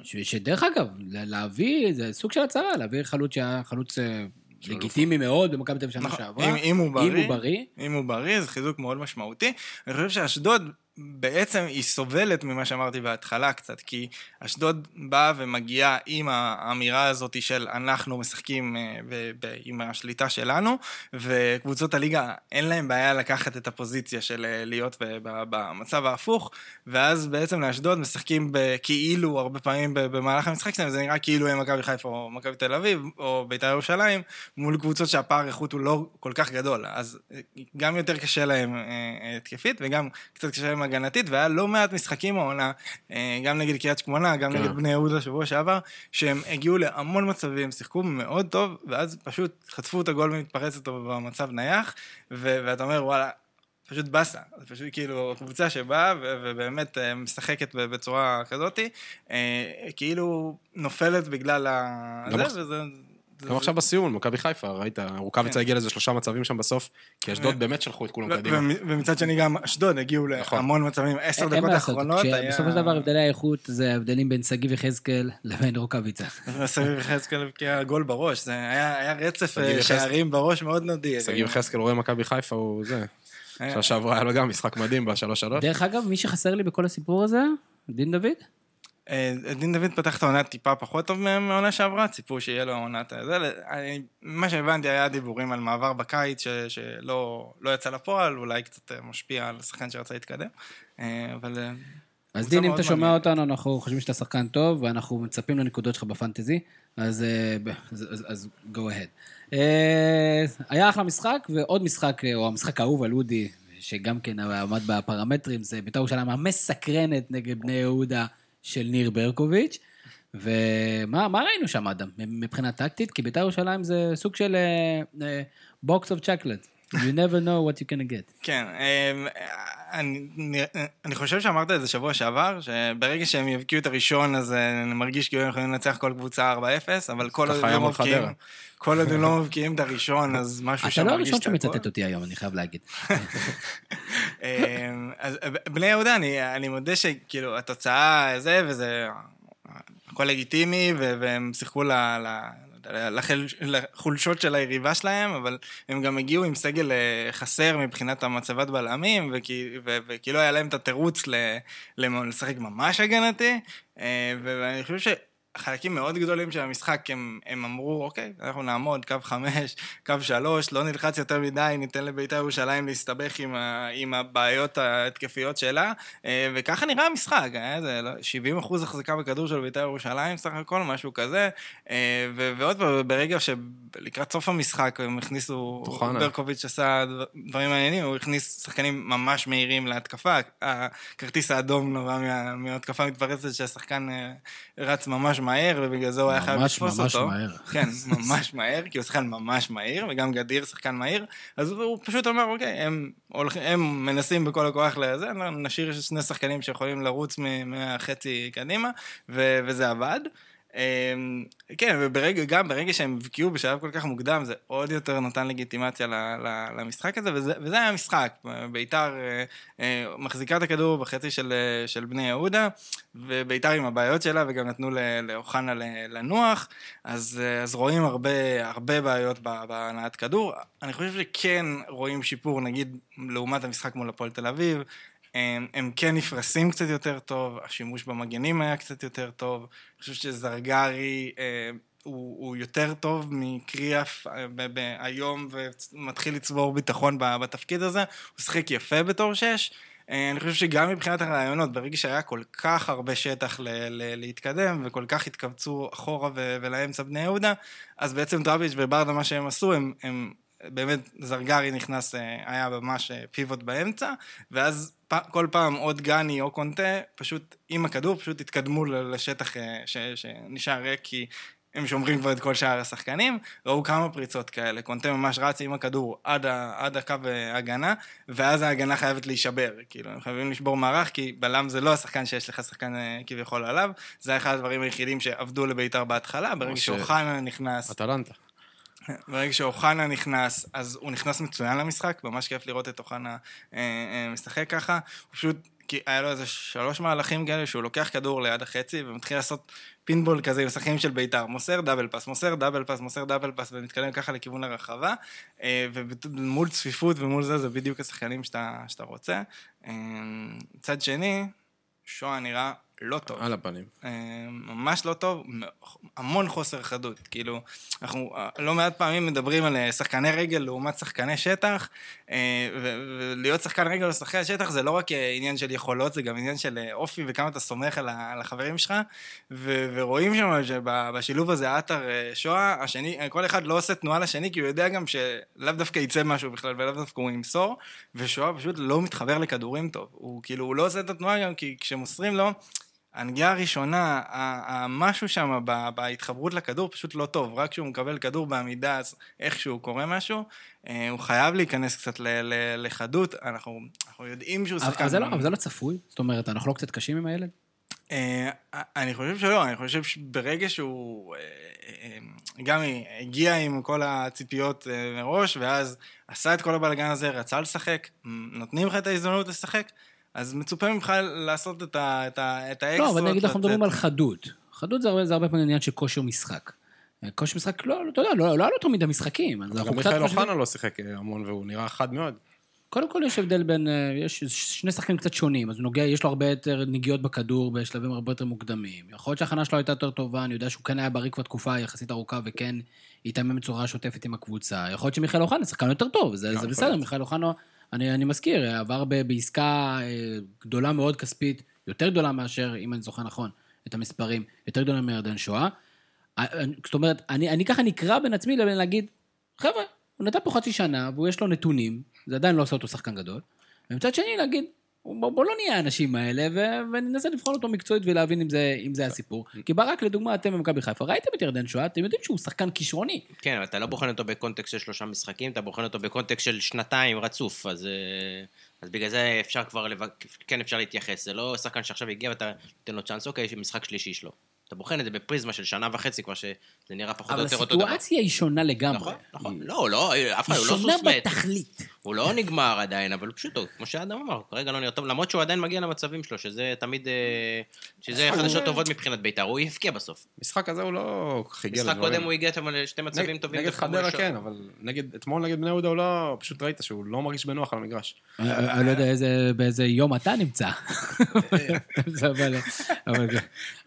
שדרך אגב, להביא, זה סוג של הצהרה, להביא חלוץ שהיה חלוץ אה, לגיטימי מאוד במכבי תל אביב שנה נכון. שעברה. אם הוא בריא. אם הוא בריא, זה חיזוק מאוד משמעותי. אני חושב שאשדוד... בעצם היא סובלת ממה שאמרתי בהתחלה קצת, כי אשדוד באה ומגיעה עם האמירה הזאת של אנחנו משחקים אה, עם השליטה שלנו, וקבוצות הליגה אין להם בעיה לקחת את הפוזיציה של אה, להיות במצב ההפוך, ואז בעצם לאשדוד משחקים כאילו הרבה פעמים במהלך המשחק שלהם, זה נראה כאילו הם מכבי חיפה או מכבי תל אביב או בית"ר ירושלים, מול קבוצות שהפער איכות הוא לא כל כך גדול, אז אה, גם יותר קשה להם התקפית וגם קצת קשה להם הגנתית, והיה לא מעט משחקים העונה, אה, גם נגד קריית שמונה, גם כן. נגד בני יהודה שבוע שעבר, שהם הגיעו להמון מצבים, שיחקו מאוד טוב, ואז פשוט חטפו את הגול ומתפרץ אותו במצב נייח, ו- ואתה אומר, וואלה, פשוט באסה, זה פשוט כאילו קבוצה שבאה ובאמת אה, משחקת בצורה כזאתי, אה, כאילו נופלת בגלל ה... זה, וזה... גם עכשיו בסיום, מכבי חיפה, ראית, רוקאביצה כן. הגיע לאיזה שלושה מצבים שם בסוף, כי אשדוד באמת שלחו את כולם קדימה. ומצד שני גם אשדוד הגיעו נכון. להמון מצבים, עשר דקות האחרונות היה... בסופו של דבר הבדלי האיכות זה הבדלים בין שגיב יחזקאל לבין רוקאביצה. שגיב יחזקאל הבקיע גול בראש, זה היה רצף אה, שערים בראש מאוד נדיר. שגיב יחזקאל רואה מכבי חיפה, הוא זה. שנה שעברה היה לו גם משחק מדהים בשלוש שלוש. דרך אגב, מי שחסר לי בכל הסיפור הזה, דין דוד? אה, דין דוד פתח את העונה טיפה פחות טוב מהעונה שעברה, ציפו שיהיה לו עונת... מה שהבנתי היה דיבורים על מעבר בקיץ ש, שלא לא יצא לפועל, אולי קצת אה, משפיע על השחקן שרצה להתקדם, אה, אבל... אז דין, אם אתה שומע אותנו, אנחנו חושבים שאתה שחקן טוב, ואנחנו מצפים לנקודות שלך בפנטזי, אז, אז, אז, אז go ahead. היה אחלה משחק, ועוד משחק, או המשחק האהוב על אודי, שגם כן עמד בפרמטרים, זה בית"ר ירושלים המסקרנת נגד בני יהודה. של ניר ברקוביץ', ומה ראינו שם, אדם, מבחינה טקטית? כי בית"ר ירושלים זה סוג של box of chocolate. You never know what you're gonna get. כן, אמ, אני, אני חושב שאמרת את זה שבוע שעבר, שברגע שהם יבקיעו את הראשון, אז אה, אני מרגיש כאילו הם יכולים לנצח כל קבוצה 4-0, אבל כל עוד לא מבקיעים, כל עוד הם לא מבקיעים את הראשון, אז משהו שם מרגיש את הכל. אתה לא הראשון שמצטט אותי היום, אני חייב להגיד. אמ, אז בני יהודה, אני, אני מודה שכאילו התוצאה זה, וזה הכל לגיטימי, והם שיחקו ל... לחולשות של היריבה שלהם, אבל הם גם הגיעו עם סגל אה, חסר מבחינת המצבת בלמים, וכאילו היה להם את התירוץ לשחק ממש הגנתי, אה, ואני חושב. חלקים מאוד גדולים של המשחק, הם, הם אמרו, אוקיי, אנחנו נעמוד, קו חמש, קו שלוש, לא נלחץ יותר מדי, ניתן לבית"ר ירושלים להסתבך עם, ה, עם הבעיות ההתקפיות שלה, אה, וככה נראה המשחק, היה איזה 70 אחוז החזקה בכדור של בית"ר ירושלים, סך הכל, משהו כזה, אה, ו, ועוד פעם, ברגע שלקראת סוף המשחק הם הכניסו, ברקוביץ' עשה דברים מעניינים, הוא הכניס שחקנים ממש מהירים להתקפה, הכרטיס האדום נובע מהתקפה מתפרצת שהשחקן אה, רץ ממש מהר, ובגלל זה הוא היה חייב לתפוס אותו. ממש ממש מהר. כן, ממש מהר, כי הוא שחקן ממש מהיר, וגם גדיר שחקן מהיר, אז הוא פשוט אמר, אוקיי, הם, הולכים, הם מנסים בכל הכוח לזה, נשאיר שני שחקנים שיכולים לרוץ מהחצי קדימה, ו- וזה עבד. אמ, כן, וברגע, גם ברגע שהם הבקיעו בשלב כל כך מוקדם, זה עוד יותר נתן לגיטימציה למשחק הזה, וזה, וזה היה המשחק. ביתר אה, אה, מחזיקה את הכדור בחצי של, אה, של בני יהודה, וביתר עם הבעיות שלה, וגם נתנו לאוחנה לנוח, אז, אז רואים הרבה, הרבה בעיות בהנעת כדור. אני חושב שכן רואים שיפור, נגיד, לעומת המשחק מול הפועל תל אביב. הם, הם כן נפרסים קצת יותר טוב, השימוש במגנים היה קצת יותר טוב, אני חושב שזרגרי אה, הוא, הוא יותר טוב מקריאף אה, היום ומתחיל לצבור ביטחון בתפקיד הזה, הוא שיחק יפה בתור שש. אה, אני חושב שגם מבחינת הרעיונות, ברגע שהיה כל כך הרבה שטח ל- ל- להתקדם, וכל כך התכווצו אחורה ו- ולאמצע בני יהודה, אז בעצם דראביץ' וברדה, מה שהם עשו, הם, הם באמת, זרגרי נכנס, אה, היה ממש אה, פיבוט באמצע, ואז פ- כל פעם עוד גני או קונטה, פשוט עם הכדור, פשוט התקדמו לשטח אה, ש- שנשאר ריק, כי הם שומרים כבר את כל שאר השחקנים, ראו כמה פריצות כאלה, קונטה ממש רץ עם הכדור עד, ה, עד הקו ההגנה, ואז ההגנה חייבת להישבר, כאילו, הם חייבים לשבור מערך, כי בלם זה לא השחקן שיש לך שחקן כביכול עליו, זה אחד הדברים היחידים שעבדו לבית"ר בהתחלה, ברגע שאוחנה נכנס, אטלנטה. ברגע שאוחנה נכנס, אז הוא נכנס מצוין למשחק, ממש כיף לראות את אוחנה אה, אה, משחק ככה. הוא פשוט, כי היה לו איזה שלוש מהלכים כאלה שהוא לוקח כדור ליד החצי ומתחיל לעשות פינבול כזה עם שחקנים של בית"ר. מוסר דאבל פס, מוסר דאבל פס, מוסר דאבל פס, ומתקדם ככה לכיוון הרחבה. אה, ומול צפיפות ומול זה, זה בדיוק השחקנים שאתה, שאתה רוצה. אה, מצד שני, שואה נראה לא טוב. על הפנים. אה, ממש לא טוב, המון חוסר חדות. כאילו, אנחנו אה, לא מעט פעמים מדברים על אה, שחקני רגל לעומת שחקני שטח, ולהיות שחקן רגל או שחקן שטח זה לא רק עניין של יכולות, זה גם עניין של אופי וכמה אתה סומך על החברים שלך, ו- ורואים שם שבשילוב הזה עטר אה, שואה, השני, כל אחד לא עושה תנועה לשני, כי הוא יודע גם שלאו דווקא יצא משהו בכלל, ולאו דווקא הוא ימסור, ושואה פשוט לא מתחבר לכדורים טוב. הוא כאילו, הוא לא עושה את התנועה גם כי כשמוסרים לו, הנגיעה הראשונה, המשהו שם בהתחברות לכדור פשוט לא טוב. רק כשהוא מקבל כדור בעמידה, אז איכשהו קורה משהו, אה, הוא חייב להיכנס קצת לחדות. אנחנו, אנחנו יודעים שהוא שחקן... אבל זה לא- אבל זה לא צפוי? זאת אומרת, אנחנו לא קצת קשים עם הילד? אה, אני חושב שלא, אני חושב שברגע שהוא אה, אה, גם הגיע עם כל הציפיות אה, מראש, ואז עשה את כל הבלאגן הזה, רצה לשחק, נותנים לך את ההזדמנות לשחק, אז מצופה ממך לעשות את, ה, את, ה, את האקסטרות. לא, אבל נגיד אנחנו. מדברים על חדות. חדות זה הרבה- זה הרבה פעמים עניין של כושר משחק. כושר משחק, לא, אתה יודע, לא לא היה לו תמיד המשחקים. אבל גם מיכאל אוחנה לא שיחק אה, המון והוא נראה חד מאוד. קודם כל יש הבדל בין, אה, יש שני שחקנים קצת שונים, אז הוא נוגע, יש לו הרבה יותר נגיעות בכדור בשלבים הרבה יותר מוקדמים. יכול להיות שההכנה שלו הייתה יותר טובה, אני יודע שהוא כן היה בריא כבר תקופה יחסית ארוכה וכן התאמן בצורה שוטפת עם הקבוצה. יכול להיות שמיכאל אוחנה שחקן יותר טוב, זה, גם זה בסדר. מיכאל אוחנה, אני, אני מזכיר, עבר ב, בעסקה אה, גדולה מאוד כספית, יותר גדולה מאשר, אם אני זוכר נכון, את המספרים, יותר גדולה מירדן שואה. אה, זאת אומרת, אני, אני ככה נקרא בין עצמי לבין להגיד, חבר'ה, הוא נתן פה חצי שנה, ויש לו נתונים, זה עדיין לא עושה אותו שחקן גדול. ומצד שני, להגיד, בוא, לא נהיה האנשים האלה, ו- וננסה לבחון אותו מקצועית ולהבין אם זה, אם זה הסיפור. כי ברק, לדוגמה, אתם במכבי חיפה, ראיתם את ירדן שואה, אתם יודעים שהוא שחקן כישרוני. כן, אבל אתה לא בוחן אותו בקונטקסט של שלושה משחקים, אתה בוחן אותו בקונטקסט של שנתיים רצוף, אז, אה, אז בגלל זה אפשר כבר, לב... כן אפשר להתייחס. זה לא שחקן שעכשיו הגיע ואתה נותן לו צ'אנס, אוקיי, משחק שלישי שלו. אתה בוחן את זה בפריזמה של שנה וחצי כבר, שזה נראה פחות או אבל יותר אותו דבר. הסיטואציה היא שונה לגמרי. נכון, נכון. היא- לא, לא, אף אחד, היא לא שונה סוס מת. בתכלית. הוא לא נגמר עדיין, אבל פשוט, הוא, כמו שאדם אמר, כרגע לא נראה טוב, למרות שהוא עדיין מגיע למצבים שלו, שזה תמיד, אה, שזה חדשות טובות מבחינת בית"ר, הוא יבקיע בסוף. משחק הזה הוא לא כל כך הגיע משחק לדברים. קודם הוא הגיע לשתי מצבים טובים. נגד חדרה. כן, אבל נגד, אתמול נגד בני יהודה הוא לא, פשוט ראית שהוא לא מרגיש בנוח על המגרש. אני לא יודע איזה- באיזה יום אתה נמצא. אבל-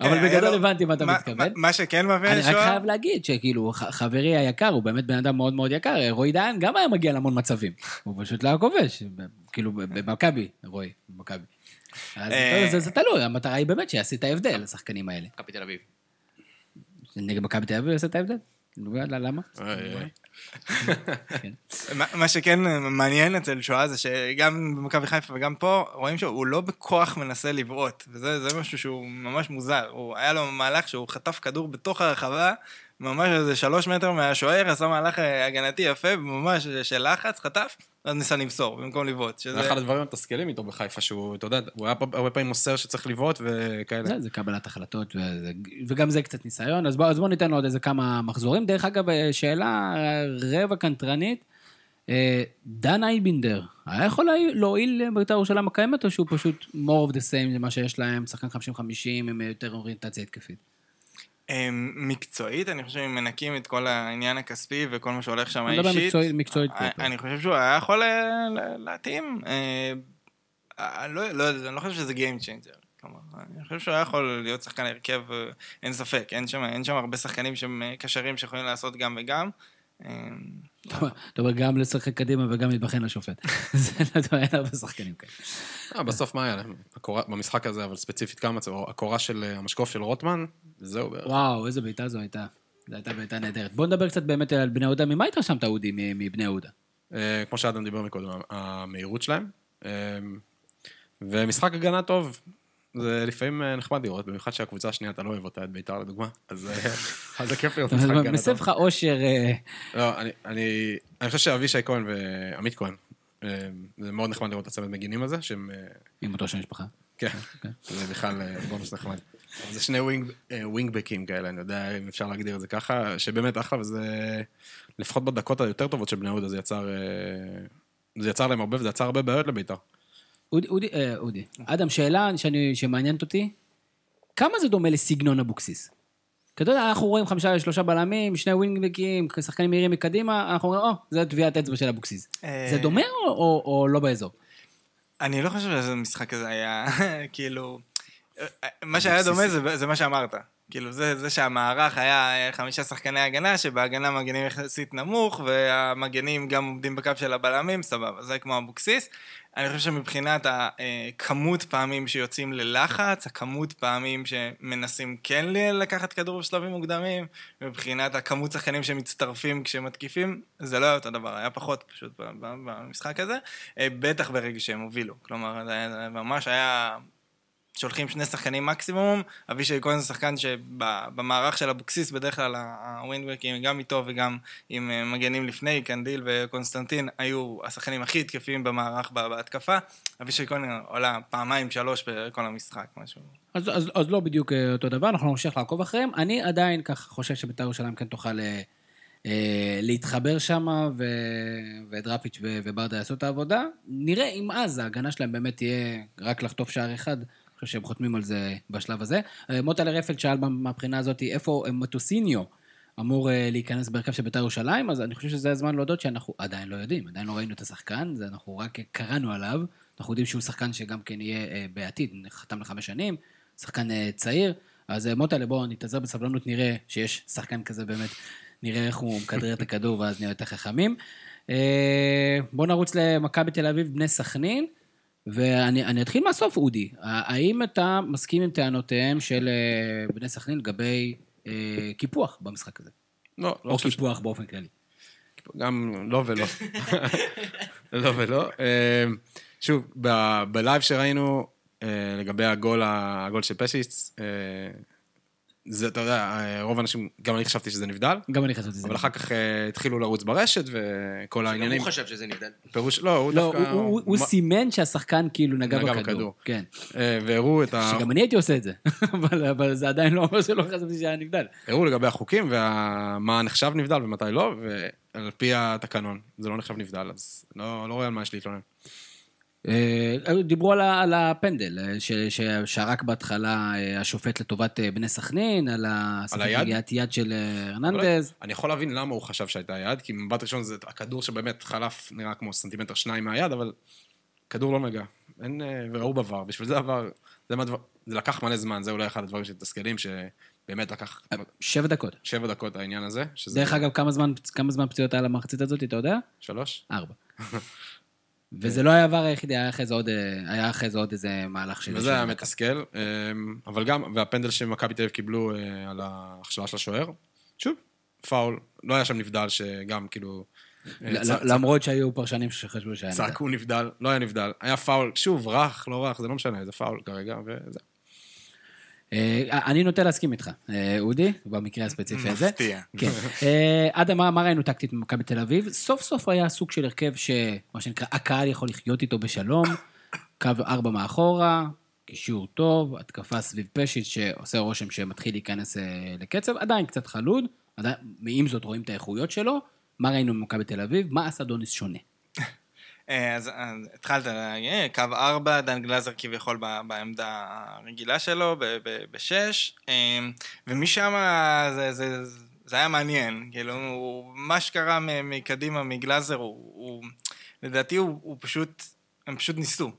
היה בגדול לו- הבנתי מה אתה מתכוון. מה- שכן מביא אני רק חייב להגיד שכאילו, ח- חברי היקר, הוא באמת בן אדם מאוד מאוד יקר, רועי דיין גם היה מגיע להמון מצבים. הוא פשוט לא היה כובש, כאילו במכבי, רועי, במכבי. אז אה, זה- זה תלוי, המטרה היא באמת שיעשה את ההבדל, השחקנים האלה. מכבי תל אביב. נגד מכבי תל אביב יעשה את ההבדל? לא למה? אוי. כן. מה- מה שכן מעניין אצל שואה זה שגם במכבי חיפה וגם פה, רואים שהוא לא בכוח מנסה לבעוט, וזה זה משהו שהוא ממש מוזר. הוא, היה לו מהלך שהוא חטף כדור בתוך הרחבה, ממש איזה שלוש מטר מהשוער, עשה מהלך אה, הגנתי יפה, ממש של לחץ, חטף, אז ניסה למסור במקום לבעוט. זה שזה... אחד הדברים המתסכלים איתו בחיפה, שהוא, אתה יודע, הוא היה פה הרבה פעמים מוסר שצריך לבעוט וכאלה. זה, זה קבלת החלטות, וזה, וגם זה קצת ניסיון, אז בואו בוא ניתן לו עוד איזה כמה מחזורים. דרך אגב, אה, שאלה אה, רבע קנטרנית, אה, דן אייבינדר, היה יכול להועיל- להועיל לבית"ר ירושלים הקיימת, או שהוא פשוט more of the same למה שיש להם, שחקן 50-50 עם יותר אוריינטציה התקפית? אמ, מקצועית, אני חושב, אם מנקים את כל העניין הכספי וכל מה שהולך שם אני מדבר אישית, מקצועית- מקצועית אה. אני חושב שהוא היה יכול אה, להתאים. אה, אני לא, לא יודע, אני לא חושב שזה Game Changer. כלומר, אני חושב שהוא היה יכול להיות שחקן הרכב, אה, אין ספק, אין שם, אין שם הרבה שחקנים שהם אה, קשרים שיכולים לעשות גם וגם. אתה אומר, גם לשחק קדימה וגם להתבחן לשופט. זה, אתה יודע, אין הרבה שחקנים כאלה. אה, בסוף מה היה להם? במשחק הזה, אבל ספציפית כמה הקורה של אה, המשקוף של רוטמן, זהו בערך. וואו, איזה בעיטה זו הייתה. זו הייתה בעיטה נהדרת. בוא נדבר קצת באמת על בני יהודה. ממה התרשמת, אודי, מ- מבני יהודה? אה, כמו שאדם דיבר מקודם, המהירות שלהם. ומשחק הגנה טוב, זה לפעמים אה, נחמד לראות, במיוחד שהקבוצה השנייה, אתה לא אוהב אותה, את בית"ר לדוגמה, אז אה, זה כיף לראות משחק הגנה מסב. לך אושר... אה, לא, אני, חושב שאבישי כהן ועמית כהן, זה מאוד נחמד לראות את הצוות מגינים הזה, שהם, עם אותו שם משפחה. כן, זה בכלל בונוס נחמד. זה שני wing, ווינגבקים כאלה, אני יודע אם אפשר להגדיר את זה ככה, שבאמת אחלה, וזה, לפחות בדקות היותר טובות של בני יהודה, זה יצר, זה יצר להם הרבה, וזה יצר הרבה בעיות לבית"ר. אודי, אודי, אה, אודי. אדם, שאלה שאני, שמעניינת אותי, כמה זה דומה לסגנון אבוקסיס? כי אתה יודע, אנחנו רואים חמישה, שלושה בלמים, שני ווינגבקים, שחקנים מהירים מקדימה, אנחנו אומרים, או, זה טביעת אצבע של אבוקסיס. אה, זה דומה או, או, או לא באזור? אני לא חושב שזה משחק הזה היה, כאילו, מה שהיה דומה זה, זה מה שאמרת. כאילו, זה, זה שהמערך היה אה, חמישה שחקני הגנה, שבהגנה מגנים יחסית נמוך, והמגנים גם עומדים בקו של הבלמים, סבבה, זה כמו אבוקסיס. אני חושב שמבחינת הכמות פעמים שיוצאים ללחץ, הכמות פעמים שמנסים כן לקחת כדור בשלבים מוקדמים, מבחינת הכמות שחקנים שמצטרפים כשמתקיפים, זה לא היה אותו דבר, היה פחות פשוט במשחק הזה, אה, בטח ברגע שהם הובילו. כלומר, זה ממש היה... שולחים שני שחקנים מקסימום, אבישי כהן זה שחקן שבמערך של אבוקסיס בדרך כלל הווינגבקים גם איתו וגם עם אה, מגנים לפני, קנדיל וקונסטנטין היו השחקנים הכי התקפיים במערך בה- בהתקפה, אבישי כהן עולה פעמיים שלוש בכל המשחק, משהו. אז, אז, אז לא בדיוק אה, אותו דבר, אנחנו נמשיך לעקוב אחריהם. אני עדיין ככה חושב שבית"ר ירושלים כן תוכל אה, אה, להתחבר שם, ו... ודראפיץ'. וברדה יעשו את העבודה. נראה אם אז ההגנה שלהם באמת תהיה רק לחטוף שער אחד. חושב שהם חותמים על זה בשלב הזה. אה, מוטלה רפלד שאל מהבחינה הזאת, איפה אה, מטוסיניו אמור אה, להיכנס בהרכב של בית"ר ירושלים, אז אני חושב שזה הזמן להודות שאנחנו עדיין לא יודעים, עדיין לא ראינו את השחקן, זה אנחנו רק קראנו עליו. אנחנו יודעים שהוא שחקן שגם כן יהיה בעתיד, חתם לחמש שנים, שחקן צעיר. אז מוטלה, בואו נתאזר בסבלנות, נראה שיש שחקן כזה באמת, נראה איך הוא מכדרר את הכדור ואז נהיה יותר חכמים. בואו נרוץ למכבי תל אביב, בני סכנין, ואני אני אתחיל מהסוף, אודי. האם אתה מסכים עם טענותיהם של אה, בני סכנין לגבי אה, קיפוח במשחק הזה? לא, לא או חושב ש... קיפוח באופן כללי. גם לא ולא. לא ולא. אה, שוב, ב- בלייב שראינו אה, לגבי הגול, הגול של פשיץ, זה, אתה יודע, אה, רוב האנשים, גם אני חשבתי שזה נבדל, גם אני חשבתי שזה. אבל אחר כך אה, התחילו לרוץ ברשת וכל גם העניינים. הוא חשב שזה נבדל. פירוש, לא, הוא לא, דווקא... הוא- הוא- הוא מה- סימן שהשחקן כאילו נגע נגע בכדור. בכדור. כן. אה, והראו את ה... שגם אני הייתי עושה את זה, אבל אבל זה עדיין לא אומר שלא חשבתי שהיה נבדל. הראו לגבי החוקים ומה נחשב נבדל ומתי לא, ועל פי התקנון זה לא נחשב נבדל, אז לא לא רואה על מה יש להתלונן. אה, דיברו על הפנדל, אה, ש- ששרק בהתחלה אה, השופט לטובת בני סכנין, על? הספקת יד של הרננדז. אני יכול להבין למה הוא חשב שהייתה יד, כי מבט ראשון זה הכדור שבאמת חלף נראה כמו סנטימטר שניים מהיד, אבל כדור לא נגע. אין, וראו בעבר, בשביל זה עבר, זה, מהדבר, זה לקח מלא זמן, זה אולי אחד הדברים שמתסכלים, שבאמת לקח שבע דקות. שבע דקות העניין הזה. שזה דרך אגב, כמה זמן- כמה זמן פציעות היה למחצית הזאת, אתה יודע? שלוש? ארבע. וזה לא היה העבר היחידי, היה אחרי זה עוד, היה אחרי זה עוד איזה מהלך של... וזה היה מתסכל, אה, אבל גם, והפנדל שמכבי תל אביב קיבלו אה, על ההכשלה של השוער, שוב, פאול, לא היה שם נבדל שגם כאילו... אה, למרות שהיו פרשנים שחשבו שהיה נבדל. צעקו נבדל, לא היה נבדל, היה פאול, שוב, רך, לא רך, זה לא משנה, זה פאול כרגע, וזה. אה, אני נוטה להסכים איתך, אה, אודי, במקרה הספציפי הזה. מפתיע. כן. אה, אדם, מה- ראינו טקטית במכבי תל אביב? סוף סוף היה סוג של הרכב שמה שנקרא, הקהל יכול לחיות איתו בשלום, קו ארבע מאחורה, קישור טוב, התקפה סביב פשיט שעושה רושם שמתחיל להיכנס לקצב, עדיין קצת חלוד, עדיין, עם זאת רואים את האיכויות שלו. מה ראינו במכבי תל אביב? מה עשה דוניס שונה? אה, אז, אז התחלת, אה, קו ארבע, דן גלזר כביכול בעמדה הרגילה שלו, בשש, אה, ומשם זה, זה, זה היה מעניין, כאילו, מה שקרה מקדימה, מגלזר, הוא, הוא לדעתי הוא, הוא פשוט הם פשוט ניסו.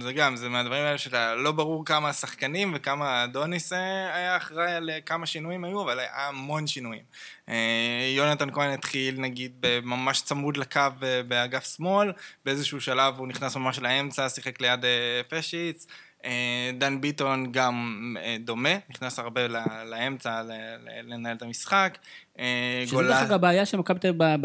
זה גם, זה מהדברים האלה שאתה לא ברור כמה שחקנים וכמה אדוניס אה, היה אחראי על אה, כמה שינויים היו, אבל היה המון שינויים. אה, יונתן כהן התחיל נגיד ממש צמוד לקו באגף שמאל, באיזשהו שלב הוא נכנס ממש לאמצע, שיחק ליד פשיץ. דן ביטון גם דומה, נכנס הרבה לאמצע לנהל את המשחק. אה, שזה דרך אגב הבעיה של מכבי תל אביב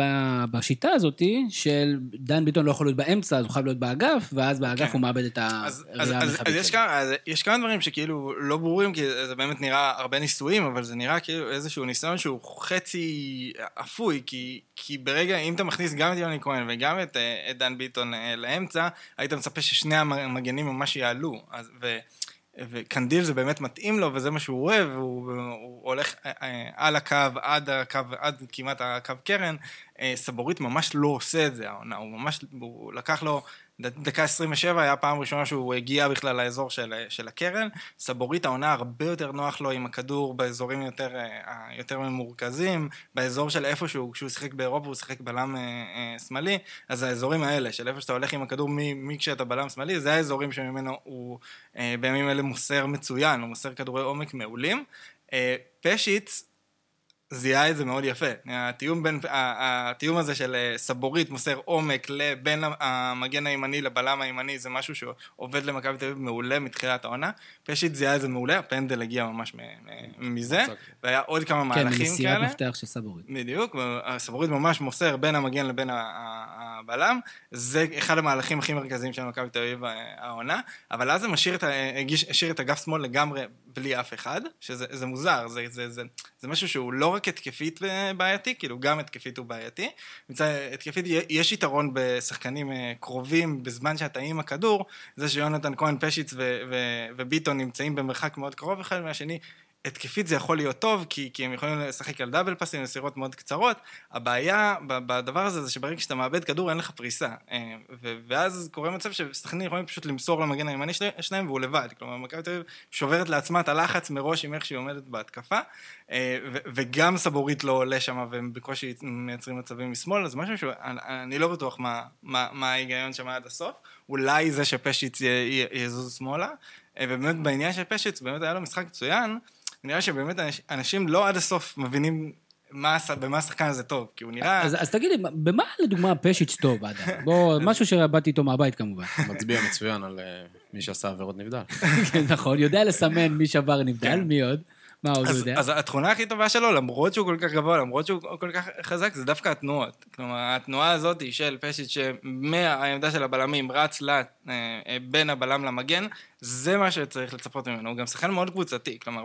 בשיטה הזאת, של דן ביטון לא יכול להיות באמצע, אז הוא חייב להיות באגף, ואז באגף כן. הוא מאבד את הראייה המרחבית שלו. אז יש כמה דברים שכאילו לא ברורים, כי זה באמת נראה הרבה ניסויים, אבל זה נראה כאילו איזשהו ניסיון שהוא חצי אפוי, כי, כי ברגע, אם אתה מכניס גם את יוני כהן וגם את, אה, את דן ביטון אה, לאמצע, היית מצפה ששני המגנים ממש יעלו. אז, ו... וקנדיל זה באמת מתאים לו, וזה מה שהוא אוהב, הוא, הוא הולך אה, אה, על הקו, עד הקו, עד כמעט הקו קרן. אה, סבורית ממש לא עושה את זה, העונה, הוא ממש, הוא לקח לו דקה 27 היה פעם ראשונה שהוא הגיע בכלל לאזור של, של הקרן. סבורית העונה הרבה יותר נוח לו עם הכדור באזורים יותר, יותר ממורכזים, באזור של איפה שהוא, כשהוא שיחק באירופה הוא שיחק בלם אה, אה, שמאלי, אז האזורים האלה של איפה שאתה הולך עם הכדור מכשאתה בלם שמאלי, זה האזורים שממנו הוא אה, בימים אלה מוסר מצוין, הוא מוסר כדורי עומק מעולים. אה, פשיץ זיהה את זה מאוד יפה. התיאום, בין, התיאום הזה של אה, סבורית מוסר עומק לבין המגן הימני לבלם הימני זה משהו שעובד למכבי תל אביב מעולה מתחילת העונה. פשיט זיהה את זה מעולה, הפנדל הגיע ממש מזה, והיה עוד כמה כן, מהלכים כאלה. כן, מסירת מפתח של סבורית. בדיוק, סבורית ממש מוסר בין המגן לבין הבלם, זה אחד המהלכים הכי מרכזיים של מכבי תל אביב אה, העונה, אבל אז זה משאיר את, השאיר את אגף שמאל לגמרי בלי אף אחד, שזה מוזר, זה, זה, זה, זה משהו שהוא לא רק התקפית בעייתי, כאילו גם התקפית הוא בעייתי. התקפית יש יתרון בשחקנים אה, קרובים בזמן שאתה עם הכדור, זה שיונתן כהן, פשיץ וביטון נמצאים במרחק מאוד קרוב אחד מהשני, התקפית זה יכול להיות טוב, כי, כי הם יכולים לשחק על דאבל פאסים, מסירות מאוד קצרות. הבעיה בדבר הזה זה שברגע שאתה מאבד כדור אין לך פריסה. אה, ואז קורה מצב שסכנין יכולים פשוט למסור למגן הימני שלהם והוא לבד. כלומר, מכבי תל אביב שוברת לעצמה את הלחץ מראש עם איך שהיא עומדת בהתקפה, אה, וגם סבורית לא עולה שם והם בקושי מייצרים מצבים משמאל, אז משהו שאני לא בטוח מה, מה, מה ההיגיון שם עד הסוף. אולי זה שפשיץ יזוז שמאלה. אה, ובאמת בעניין של פשיץ, באמת היה לו משחק מצוין. נראה שבאמת אנשים לא עד הסוף מבינים מה, במה השחקן הזה טוב, כי הוא נראה... אז, אז תגיד לי, במה לדוגמה פשיץ' טוב, אדם? בוא, משהו שבאתי איתו מהבית כמובן. מצביע מצוין על uh, מי שעשה עבירות נבדל. כן, נכון, יודע לסמן מי שעבר נבדל, כן. מי עוד? מה עוד הוא יודע? אז התכונה הכי טובה שלו, למרות שהוא כל כך גבוה, למרות שהוא כל כך חזק, זה דווקא התנועות. כלומר, התנועה הזאת של פשיט שמהעמדה של הבלמים רץ לה, אה, אה, בין הבלם למגן, זה מה שצריך לצפות ממנו. הוא גם שחקן מאוד קבוצתי, כלומר,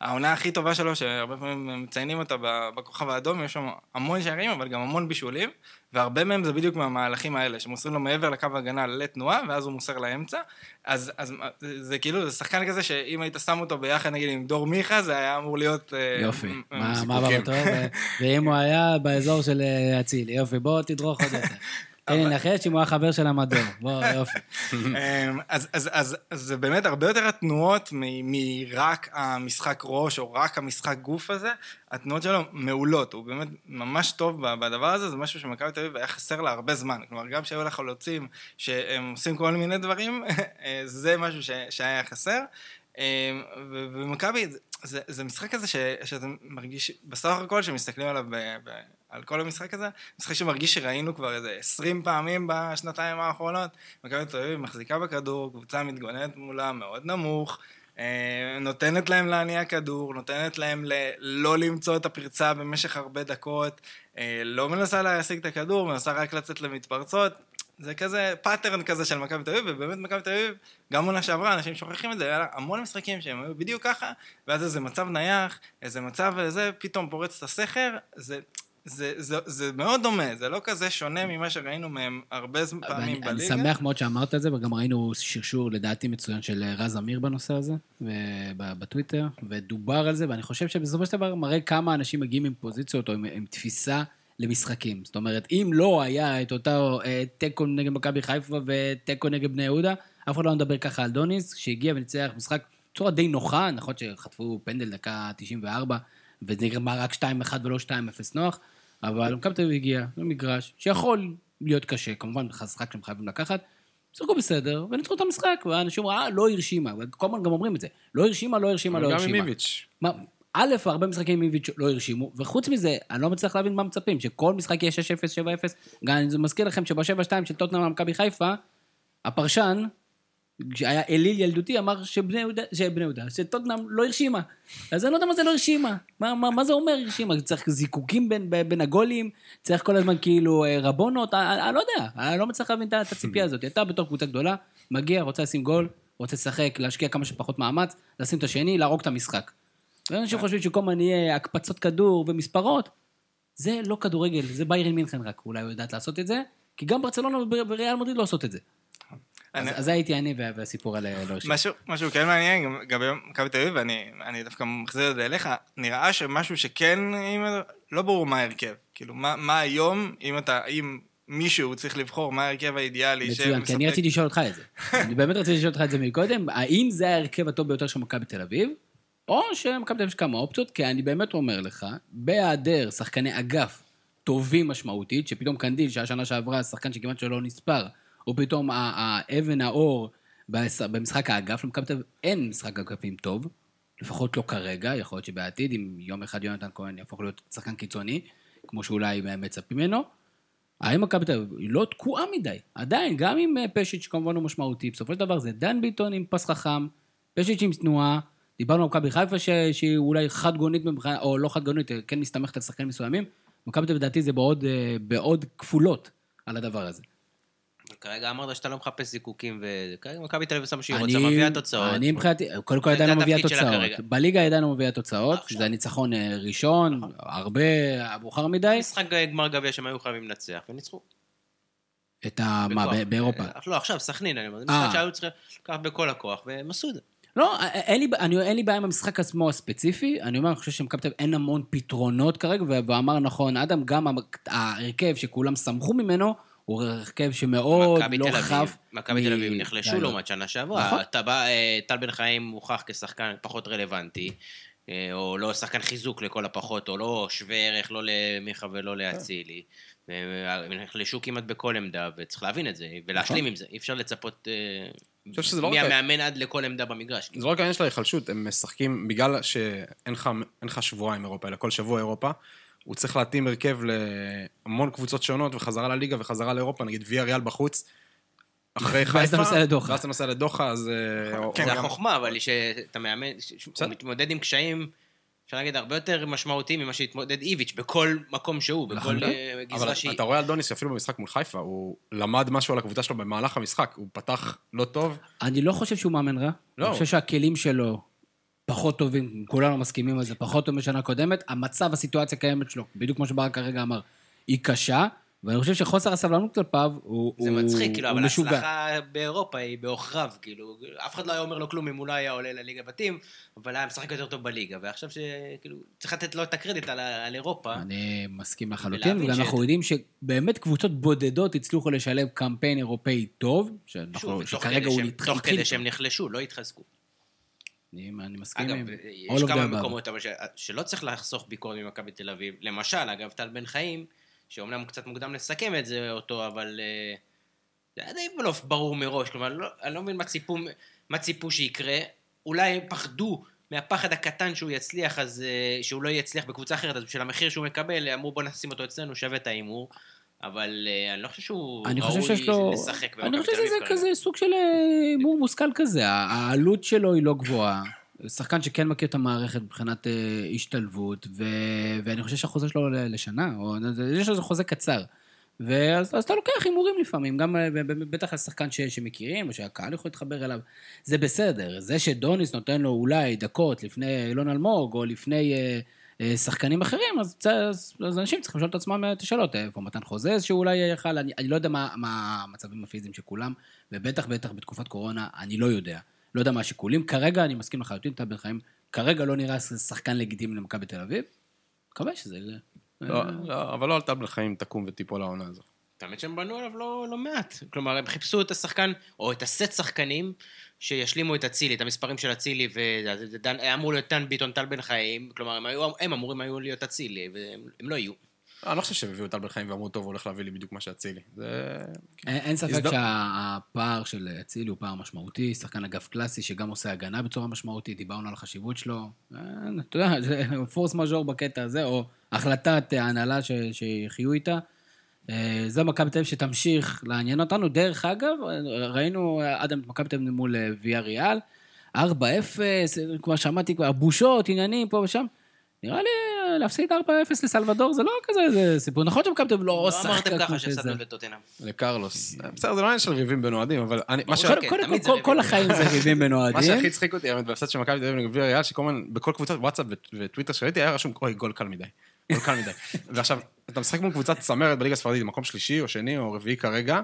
העונה הכי טובה שלו, שהרבה פעמים מציינים אותה בכוכב האדום, יש שם המון שערים, אבל גם המון בישולים, והרבה מהם זה בדיוק מהמהלכים האלה, שמוסרים לו מעבר לקו ההגנה לתנועה, ואז הוא מוסר לאמצע. אז, אז זה, זה כאילו, זה שחקן כזה שאם היית שם אותו ביחד נגיד עם דור מיכה, זה היה אמור להיות... אה, יופי, מה הבא בתור? ואם הוא היה באזור של אה, אצילי, יופי, בוא תדרוך עוד יותר. תן לי לנחש אם הוא היה חבר של המדור, בוא, יופי. אמ, אז זה באמת הרבה יותר התנועות מרק המשחק ראש או רק המשחק גוף הזה, התנועות שלו מעולות, הוא באמת ממש טוב בדבר הזה, זה משהו שמכבי תל אביב היה חסר לה הרבה זמן, כלומר גם כשהיו לה חלוצים שהם עושים כל מיני דברים, זה משהו שהיה חסר. אמ, ומכבי, זה, זה משחק כזה ש, שאתה מרגיש, בסך הכל שמסתכלים עליו ב, ב, על כל המשחק הזה, משחק שמרגיש שראינו כבר איזה 20 פעמים בשנתיים האחרונות. מכבי תל אביב מחזיקה בכדור, קבוצה מתגוננת מולה מאוד נמוך, אה, נותנת להם להניע כדור, נותנת להם לא למצוא את הפרצה במשך הרבה דקות, אה, לא מנסה להשיג את הכדור, מנסה רק לצאת למתפרצות. זה כזה pattern כזה של מכבי תל אביב, ובאמת מכבי תל אביב, גם עונה שעברה, אנשים שוכחים את זה, היה לה המון משחקים שהם היו בדיוק ככה, ואז איזה מצב נייח, איזה מצב וזה, פתאום פורץ את הסכר, זה, זה, זה, זה מאוד דומה, זה לא כזה שונה ממה שראינו מהם הרבה פעמים בליגה. אני שמח מאוד שאמרת את זה, וגם ראינו שרשור לדעתי מצוין של רז אמיר בנושא הזה, בטוויטר, ודובר על זה, ואני חושב שבסופו של דבר מראה כמה אנשים מגיעים עם פוזיציות או עם, עם תפיסה למשחקים. זאת אומרת, אם לא היה את אותו אה, תיקו נגד מכבי חיפה ותיקו נגד בני יהודה, אף אחד לא מדבר ככה על דוניס, שהגיע וניצח משחק בצורה די נוחה, נכון שחטפו פנדל דקה 94, וזה נגמר רק 2-1 ולא 2-0 נוח, אבל מכבי תל אביב הגיע למגרש שיכול להיות קשה, כמובן, משחק שהם חייבים לקחת, שיחקו בסדר, וניצחו את המשחק, ואנשים אמרו, אה, לא הרשימה, וכל הזמן גם אומרים את זה, לא הרשימה, לא הרשימה, לא גם עם הרשימה. איביץ'. מה, א', הרבה משחקים עם איביץ' לא הרשימו, וחוץ מזה, אני לא מצליח להבין מה מצפים, שכל משחק יהיה 6-0, 7-0, גם אני מזכיר לכם שב-7-2 של טוטנאם מכבי חיפה, הפרשן, שהיה אליל ילדותי, אמר שבני יהודה, שבני יהודה, שטוטנאם לא הרשימה. אז אני לא יודע מה זה לא הרשימה. מה, מה, מה זה אומר הרשימה? צריך זיקוקים בין, בין הגולים, צריך כל הזמן כאילו אה, רבונות, אני, אני, אני לא יודע, אני לא מצליח להבין את הציפייה הזאת. אתה בתור קבוצה גדולה, מגיע, רוצה לשים גול, רוצה לשחק, להשקיע כמה שפחות מאמץ, לשים את השני, להרוג את המשחק. ואנשים חושבים שכל הזמן יהיה הקפצות כדור ומספרות, זה לא כדורגל, זה ביירן מינכן רק אולי יודעת לעשות את זה, כי גם ברצלונה וריאל מדריד לא עושות את זה. אז, אני- אז זה הייתי אני והסיפור על לא. משהו, משהו כן מעניין, גם- ביום מכבי תל אביב, ואני אני דווקא מחזיר את זה אליך, נראה שמשהו שכן, אם, לא ברור מה ההרכב. כאילו, מה, מה היום, אם אתה, אם מישהו צריך לבחור מה ההרכב האידיאלי מצוין, כי אני רציתי לשאול אותך את זה. אני באמת רציתי לשאול אותך את זה מקודם, האם זה ההרכב הטוב ביותר של מכבי תל אביב, או שמכבי תל אביב יש כמה אופציות, כי אני באמת אומר לך, בהיעדר שחקני אגף טובים משמעותית, שפתאום קנדיל, שהיה שנה שעברה שחקן שכמעט שלא נספר, או פתאום האבן האור במשחק האגף, למכבי תל אביב אין משחק אגפים טוב, לפחות לא כרגע, יכול להיות שבעתיד, אם יום אחד יונתן כהן יהפוך להיות שחקן קיצוני, כמו שאולי מצפים ממנו, האם מכבי תל אביב לא תקועה מדי? עדיין, גם עם אה, פשיץ' שכמובן הוא משמעותי, בסופו של דבר זה דן ביטון עם פס חכם, פשיץ' עם תנועה, דיברנו על מכבי חיפה ש... שהיא אולי חד גונית, או לא חד גונית, אה, כן מסתמכת על שחקנים מסוימים, מכבי תל אביב לדעתי זה בעוד, אה, בעוד כפולות על הדבר הזה. כרגע אמרת שאתה לא מחפש זיקוקים, וכרגע מכבי תל אביב מה שהיא רוצה, מביאה תוצאות. אני מבחינתי, קודם כל זה עדיין לא מביאה תוצאות. בליגה עדיין לא מביאה תוצאות. זה ניצחון אה, ראשון, הרבה, מאוחר מדי. משחק גמר גביע שהם היו חייבים לנצח, וניצחו. את ה... מה, באירופה? אה, לא, עכשיו, סכנין, אני אומר, זה אה. משחק שהיו צריכים לקחת בכל הכוח, והם עשו את זה. לא, אין לי, אני, אין לי בעיה עם המשחק עצמו הספציפי, אני אומר, אני חושב שמכבי תל אביב אין המון פתרונות כרגע, ואמר נכון אדם, גם ההרכב שכולם שמחו ממנו, הוא הרכב שמאוד לא חף. מכבי תל אביב נחלשו. לעומת שנה שעברה. נכון. אה, טל בן חיים מוכח כשחקן פחות רלוונטי, אה, או לא שחקן חיזוק לכל הפחות, או לא שווה ערך לא למיכה ולא לאצילי. הם נחלשו כמעט בכל עמדה, וצריך להבין את זה, ולהשלים נכון. עם זה. אי אפשר לצפות אה, חושב שזה לא מהמאמן עד לכל עמדה במגרש. זה לא רק העניין של ההיחלשות, הם משחקים, בגלל שאין לך, אין לך שבועיים אירופה, אלא כל שבוע אירופה, הוא צריך להתאים הרכב להמון קבוצות שונות, וחזרה לליגה וחזרה לאירופה, נגיד ויה ריאל בחוץ, אחרי ואז חיפה, אתה נוסע לדוחה. ואז אתה נוסע לדוחה, אז... אה, כן, זה החוכמה, אבל היא שאתה מאמן, שהוא. מתמודד עם קשיים, אפשר להגיד, הרבה יותר משמעותיים ממה שהתמודד איביץ' בכל מקום שהוא, בכל. אה, אבל גזרה שהיא. אתה רואה על דוניס, אפילו במשחק מול חיפה, הוא למד משהו על הקבוצה שלו במהלך המשחק, הוא פתח לא טוב, אני לא חושב שהוא מאמן רע. לא. אני חושב שהכלים שלו פחות טובים, כולנו מסכימים על זה, פחות טוב משנה קודמת. המצב, הסיטואציה הקיימת שלו, בדיוק כמו שברק כרגע אמר, היא קשה, ואני חושב שחוסר הסבלנות כלפיו הוא זה הוא- מצחיק, כאילו, אבל משוגע. ההצלחה באירופה היא בעוכריו, כאילו, אף אחד לא היה אומר לו כלום אם הוא לא היה עולה לליגה בתים, אבל היה משחק יותר טוב בליגה, ועכשיו שכאילו, צריך לתת לו את הקרדיט על, על אירופה. אני מסכים לחלוטין, וגם אנחנו יודעים שבאמת קבוצות בודדות הצליחו לשלב קמפיין אירופאי טוב, שאנחנו- שוב, שכרגע הוא נתחיל. תוך כדי שהם נחלשו, לא התחזקו. אני אני מסכים אגב, עם... יש all of כמה. מקומות אבל ש... שלא צריך לחסוך ביקורת ממכבי תל אביב. למשל, אגב, טל בן חיים, שאומנם קצת מוקדם לסכם את זה אותו, אבל אה, זה היה די בלוף ברור מראש. כלומר, לא, אני לא מבין מה ציפו, מה ציפו שיקרה. אולי הם פחדו מהפחד הקטן שהוא יצליח, אז אה, שהוא לא יצליח בקבוצה אחרת, אז בשביל המחיר שהוא מקבל, אמרו בוא נשים אותו אצלנו, שווה את ההימור. אבל אה, אני לא חושב שהוא אני חושב ראוי שיש לו... לשחק אני במכבי חושב תל אביב שזה כרגע. כזה סוג של אה, הימור מושכל כזה. העלות שלו היא לא גבוהה. שחקן שכן מכיר את המערכת מבחינת אה, השתלבות, ו... ואני חושב שהחוזה שלו לשנה, או יש לו חוזה קצר. ואז אז אתה לוקח הימורים לפעמים, גם בטח על שחקן ש, שמכירים, או שהקהל יכול להתחבר אליו, זה בסדר. זה שדוניס נותן לו אולי דקות לפני אילון אלמוג, או לפני אה, שחקנים אחרים, אז, צ- אז, אז אנשים צריכים לשאול את עצמם את השאלות, איפה מתן חוזה שאולי יכל, אני, אני לא יודע מה, מה המצבים הפיזיים של כולם, ובטח בטח בתקופת קורונה, אני לא יודע. לא יודע מה השיקולים. כרגע, אני מסכים לחלוטין, טל בן חיים, כרגע לא נראה שחקן לגיטימי למכבי תל אביב. מקווה שזה... לא, לא, אבל לא על טל בן חיים תקום ותיפול העונה הזו. האמת שהם בנו עליו לא, לא מעט. כלומר, הם חיפשו את השחקן, או את הסט שחקנים, שישלימו את אצילי, את המספרים של אצילי, והיה אמור להיות טן ביטון, טל בן חיים, כלומר, הם, היו, הם אמורים היו להיות אצילי, והם הם לא יהיו. אני לא חושב שהם הביאו את טל בן חיים ואמרו, טוב, הוא הולך להביא לי בדיוק מה שאצילי. זה... אין, אין ספק שהפער של אצילי הוא פער משמעותי, שחקן אגף קלאסי שגם עושה הגנה בצורה משמעותית, דיברנו על החשיבות שלו. אה, אתה יודע, זה פורס מז'ור בקטע הזה, או החלטת ההנהלה שיחיו איתה. אה, זה מכבי תל אביב שתמשיך לעניין אותנו. דרך אגב, ראינו אדם את מכבי תל אביב מול ויה ריאל, 4-0, כבר שמעתי כבר בושות, עניינים פה ושם. נראה לי אה, להפסיד 4-0 לסלבדור זה לא כזה איזה סיפור. נכון שמכבי תל אביב לא לא שחקן אמרתם כמו ככה. שהפסדנו בטוטנאם. לקרלוס. בסדר, זה לא עניין של ריבים בין אוהדים, אבל ברור קודם כל, כל-. החיים זה ריבים בין אוהדים. מה שהכי הצחיק אותי, האמת, בהפסד של מכבי תל אביב נגד ריאל, שכל הזמן, בכל קבוצות וואטסאפ וטוויטר שראיתי, היה רשום, אוי, גול קל מדי. גול קל מדי. ועכשיו, אתה משחק מול קבוצת צמרת בליגה הספרדית, מקום שלישי או שני או רביעי כרגע,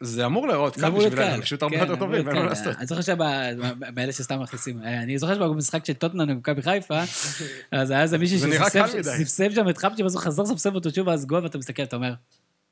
זה אמור להיראות קל בשבילנו, קל. פשוט הרבה כן, יותר טובים, אין מה. לעשות. אני זוכר שבאלה שסתם מכניסים, אה, אני זוכר שבמשחק של טוטנאם ומכבי חיפה, אז היה איזה מישהו שספסף שם את חפצ'י, ואז הוא חזר לספסף אותו שוב, אז גול, ואתה מסתכל, אתה אומר,